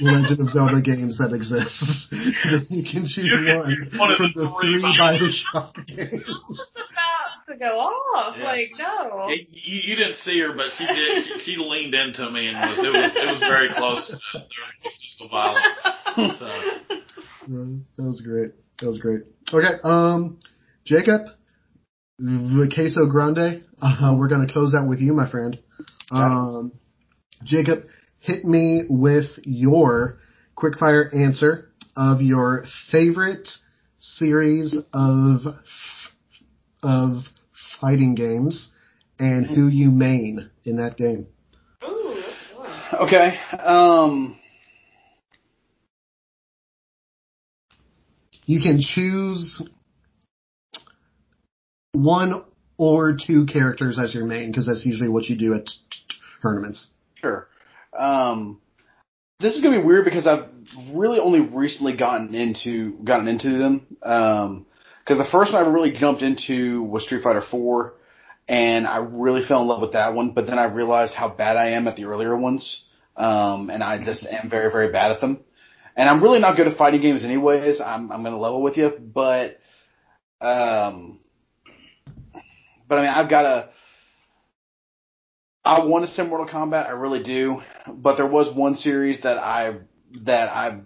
Legend of Zelda games that exist, then you can choose You one one from the the three three Bioshock. Bioshock games. just about to go off. Yeah. Like, no. You, you didn't see her, but she did. She, she leaned into me and was, it was it was very close to there physical violence. So, that was great. That was great. Okay, um, Jacob, the queso grande. Uh, we're gonna close out with you, my friend. Um, Jacob, hit me with your quickfire answer of your favorite series of of fighting games and who you main in that game. Ooh. Okay. Um, You can choose one or two characters as your main because that's usually what you do at tournaments. Sure. Um, this is gonna be weird because I've really only recently gotten into gotten into them. Um, because the first one I really jumped into was Street Fighter Four, and I really fell in love with that one. But then I realized how bad I am at the earlier ones, um, and I just am very very bad at them. And I'm really not good at fighting games anyways. I'm I'm gonna level with you, but um, but I mean I've got a. I want to say Mortal Kombat, I really do, but there was one series that I that I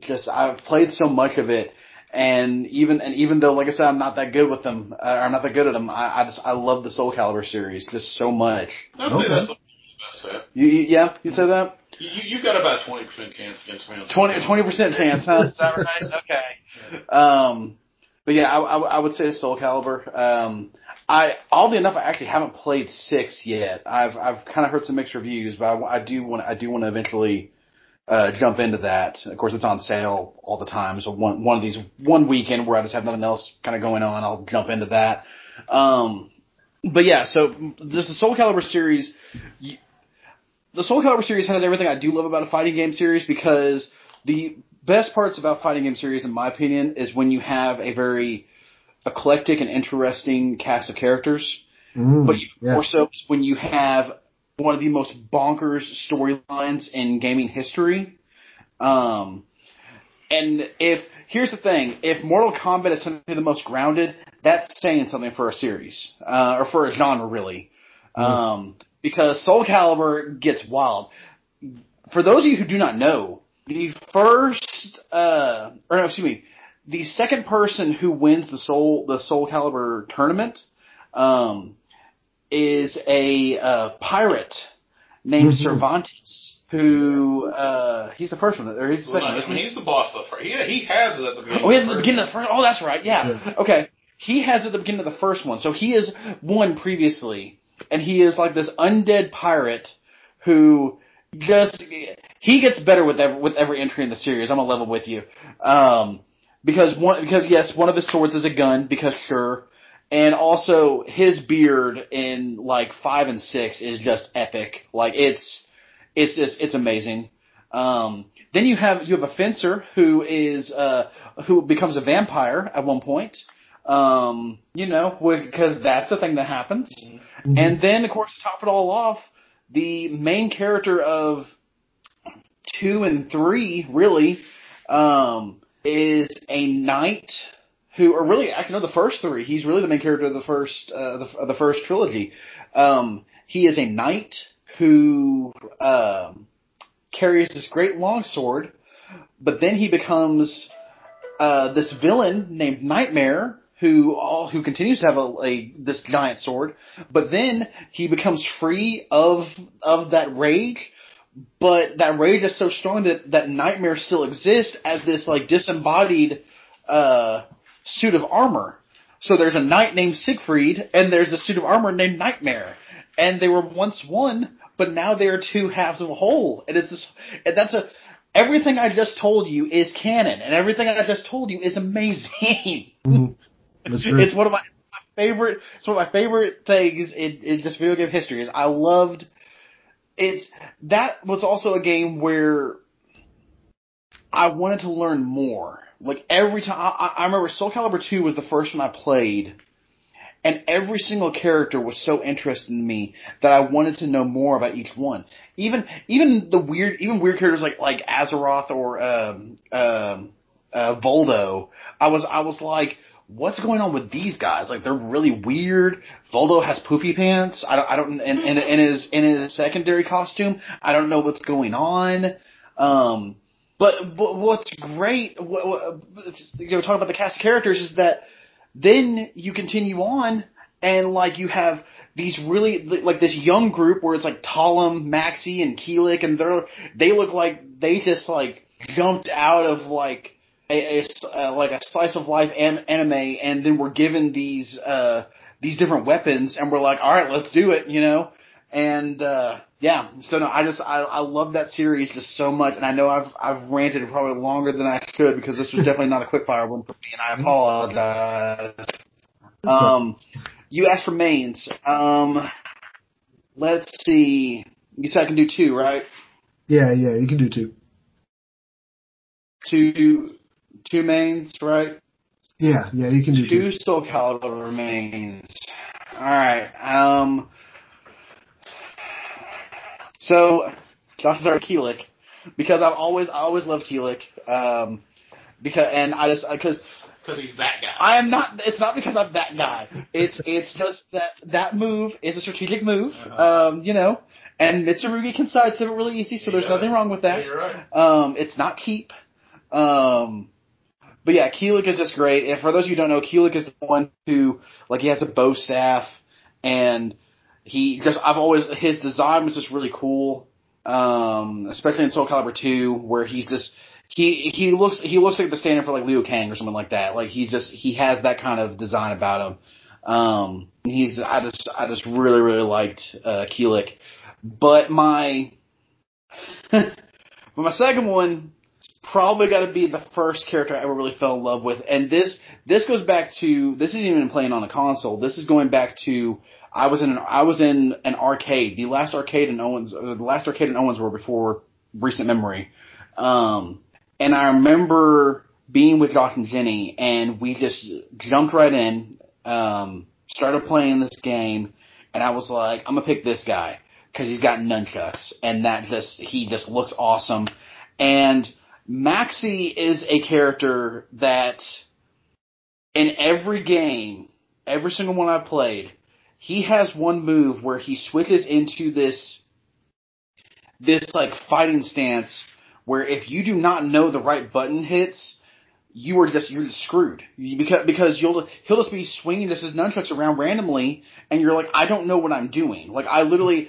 just I've played so much of it, and even and even though like I said I'm not that good with them, uh, I'm not that good at them. I, I just I love the Soul Calibur series just so much. I'd Okay. say that's the best set. You, you yeah, you'd say that You, you you got about twenty percent chance against me. on 20 20 percent chance, huh? Is that right? Okay. Um, but yeah, I, I, I would say Soul Calibur. Um, I oddly enough, I actually haven't played six yet. I've I've kind of heard some mixed reviews, but I, I do want I do want to eventually uh, jump into that. Of course, it's on sale all the time. So one one of these one weekend where I just have nothing else kind of going on, I'll jump into that. Um, but yeah, so this the Soul Calibur series. The Soul Calibur series has everything I do love about a fighting game series because the best parts about fighting game series, in my opinion, is when you have a very eclectic and interesting cast of characters. Mm, But even yeah. more so when you have one of the most bonkers storylines in gaming history. Um, and if here's the thing, if Mortal Kombat is something the most grounded, that's saying something for a series uh, or for a genre, really. Um, because Soul Calibur gets wild. For those of you who do not know, the first, uh, or no, excuse me, the second person who wins the Soul the Soul Calibur tournament, um, is a uh, pirate named Mhm. Cervantes. Who uh, he's the first one, or he's the Well, second. I isn't mean, he's the boss of the first. He, he has it at the beginning. Oh, he has of it at the first. beginning of the first. Oh, that's right. Yeah. Yeah. Okay. He has it at the beginning of the first one. So he is one previously, and he is like this undead pirate who just he gets better with every, with every entry in the series. I'm gonna level with you, um, because one because yes, one of his swords is a gun because sure, and also his beard in like five and six is just epic. Like it's it's just it's amazing. Um, then you have you have a fencer who is uh, who becomes a vampire at one point. Um, you know, because that's a thing that happens. Mhm. And then, of course, to top it all off, the main character of two and three really um, is a knight who, or really, actually, no, the first three. He's really the main character of the first uh, the, the first trilogy. Um, he is a knight who um, carries this great longsword, but then he becomes uh, this villain named Nightmare, who all who continues to have a, a this giant sword, but then he becomes free of of that rage. But that rage is so strong that that Nightmare still exists as this like disembodied uh, suit of armor. So there's a knight named Siegfried, and there's a suit of armor named Nightmare, and they were once one, but now they are two halves of a whole, and it's this, and that's a everything I just told you is canon, and everything I just told you is amazing. Mhm. True. it's one of my, favorite. It's one of my favorite things in, in just video game history. Is I loved. It's that was also a game where I wanted to learn more. Like every time, I, I remember Soul Calibur 2 was the first one I played, and every single character was so interesting to me that I wanted to know more about each one. Even even the weird, even weird characters like like Astaroth or um, um, uh, Voldo. I was I was like, what's going on with these guys? Like they're really weird. Voldo has poofy pants. I don't I don't in, in, in his in his secondary costume. I don't know what's going on. Um, but, but what's great, what, what, you know, talking about the cast of characters is that then you continue on and like you have these really like this young group where it's like Talim, Maxi, and Kilik, and they're they look like they just like jumped out of like a, a like a slice of life am, anime, and then we're given these uh these different weapons, and we're like, all right, let's do it, you know, and uh yeah, so no, I just I I love that series just so much, and I know I've I've ranted probably longer than I should because this was definitely not a quick fire one for me, and I apologize. Um, you asked for mains. Um, let's see. You said I can do two, right? Yeah, yeah, you can do two. Two, two mains, right? Yeah, yeah, you can do two. Two Soul Calibur mains. All right. Um. So, chances are Kilik, because I've always I always loved Kilik. Um, because and I just because Because he's that guy. I am not. It's not because I'm that guy. It's it's just that that move is a strategic move. Uh-huh. Um, you know, and Mitsurugi can sidestep it really easy, so He there's does. nothing wrong with that. You're right. Um, it's not keep. Um, but yeah, Kilik is just great. And for those of you who don't know, Kilik is the one who like he has a bow staff, and he just I've always his design was just really cool. Um, especially in Soul Calibur 2, where he's just he he looks he looks like the standard for like Liu Kang or something like that. Like he's just he has that kind of design about him. Um, he's I just I just really really liked uh, Kilik, but my but my second one probably got to be the first character I ever really fell in love with, and this this goes back to this isn't even playing on a console. This is going back to I was in an I was in an arcade. The last arcade in Owens, uh, the last arcade in Owens were before recent memory. Um, and I remember being with Josh and Jenny, and we just jumped right in, um, started playing this game, and I was like, I'm gonna pick this guy because he's got nunchucks, and that just he just looks awesome. And Maxi is a character that in every game, every single one I've played, he has one move where he switches into this this like fighting stance where if you do not know the right button hits, you are just you're just screwed because because you'll he'll just be swinging just his nunchucks around randomly, and you're like I don't know what I'm doing. Like I literally,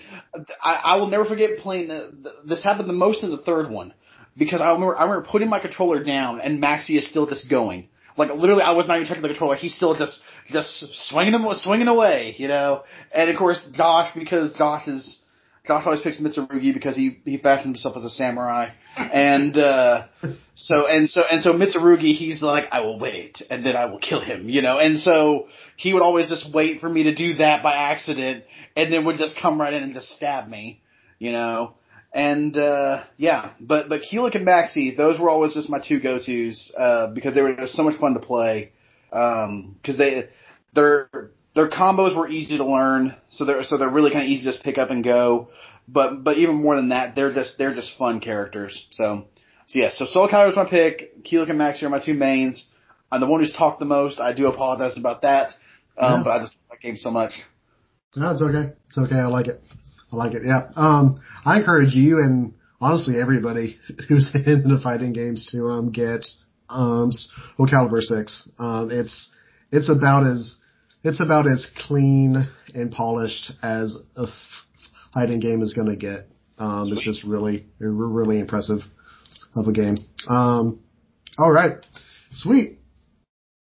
I, I will never forget playing the, the this happened the most in the third one because I remember I remember putting my controller down and Maxi is still just going. Like literally, I was not even touching the controller. He's still just just swinging him swinging away, you know. And of course, Josh because Josh is Josh always picks Mitsurugi because he he fashioned himself as a samurai, and uh, so and so and so Mitsurugi he's like I will wait and then I will kill him, you know. And so he would always just wait for me to do that by accident, and then would just come right in and just stab me, you know. And uh, yeah, but but Kilik and Maxi, those were always just my two go tos uh, because they were just so much fun to play. Because they their their combos were easy to learn, so they're so they're really kind of easy to just pick up and go. But but even more than that, they're just they're just fun characters. So so yeah, so Soul Calibur is my pick. Kilik and Maxi are my two mains. I'm the one who's talked the most. I do apologize about that, um, Yeah. but I just like game so much. No, it's okay. It's okay. I like it. I like it. Yeah. Um, I encourage you and honestly everybody who's in the fighting games to um get um Soul Calibur six. Um, it's it's about as it's about as clean and polished as a fighting game is going to get. Um, it's just really really impressive of a game. Um, all right, sweet,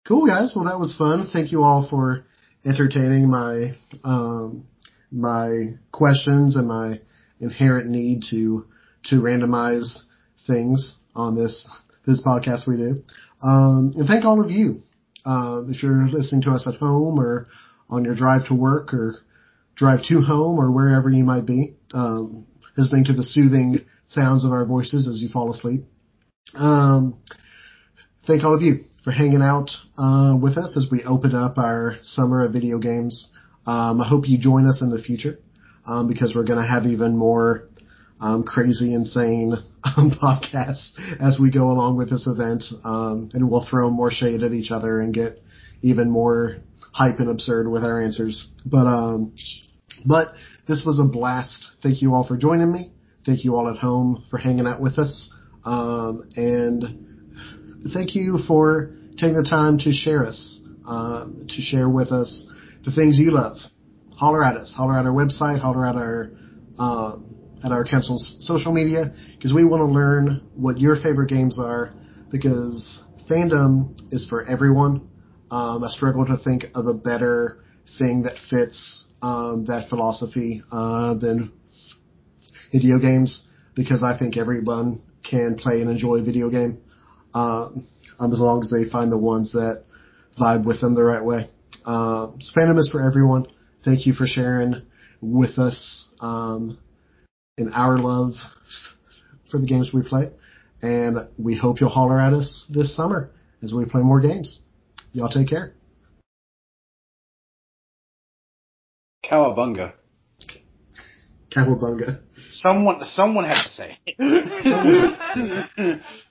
cool guys. Well, that was fun. Thank you all for entertaining my um my questions and my inherent need to to randomize things on this this podcast we do. Um, and thank all of you. Um, if you're listening to us at home or on your drive to work or drive to home or wherever you might be, um, listening to the soothing sounds of our voices as you fall asleep. Um, thank all of you for hanging out uh, with us as we open up our summer of video games. Um, I hope you join us in the future um, because we're going to have even more um, crazy, insane um, podcasts as we go along with this event, um, and we'll throw more shade at each other and get even more hype and absurd with our answers. But um, but this was a blast. Thank you all for joining me. Thank you all at home for hanging out with us, and thank you for taking the time to share us, uh, to share with us the things you love. Holler at us. Holler at our website. Holler at our um, at our council's social media because we want to learn what your favorite games are because fandom is for everyone. Um, I struggle to think of a better thing that fits um, that philosophy uh, than video games because I think everyone can play and enjoy a video game um, as long as they find the ones that vibe with them the right way. Uh, so fandom is for everyone. Thank you for sharing with us um, in our love for the games we play. And we hope you'll holler at us this summer as we play more games. Y'all take care. Cowabunga. Cowabunga. Someone, someone has to say. it.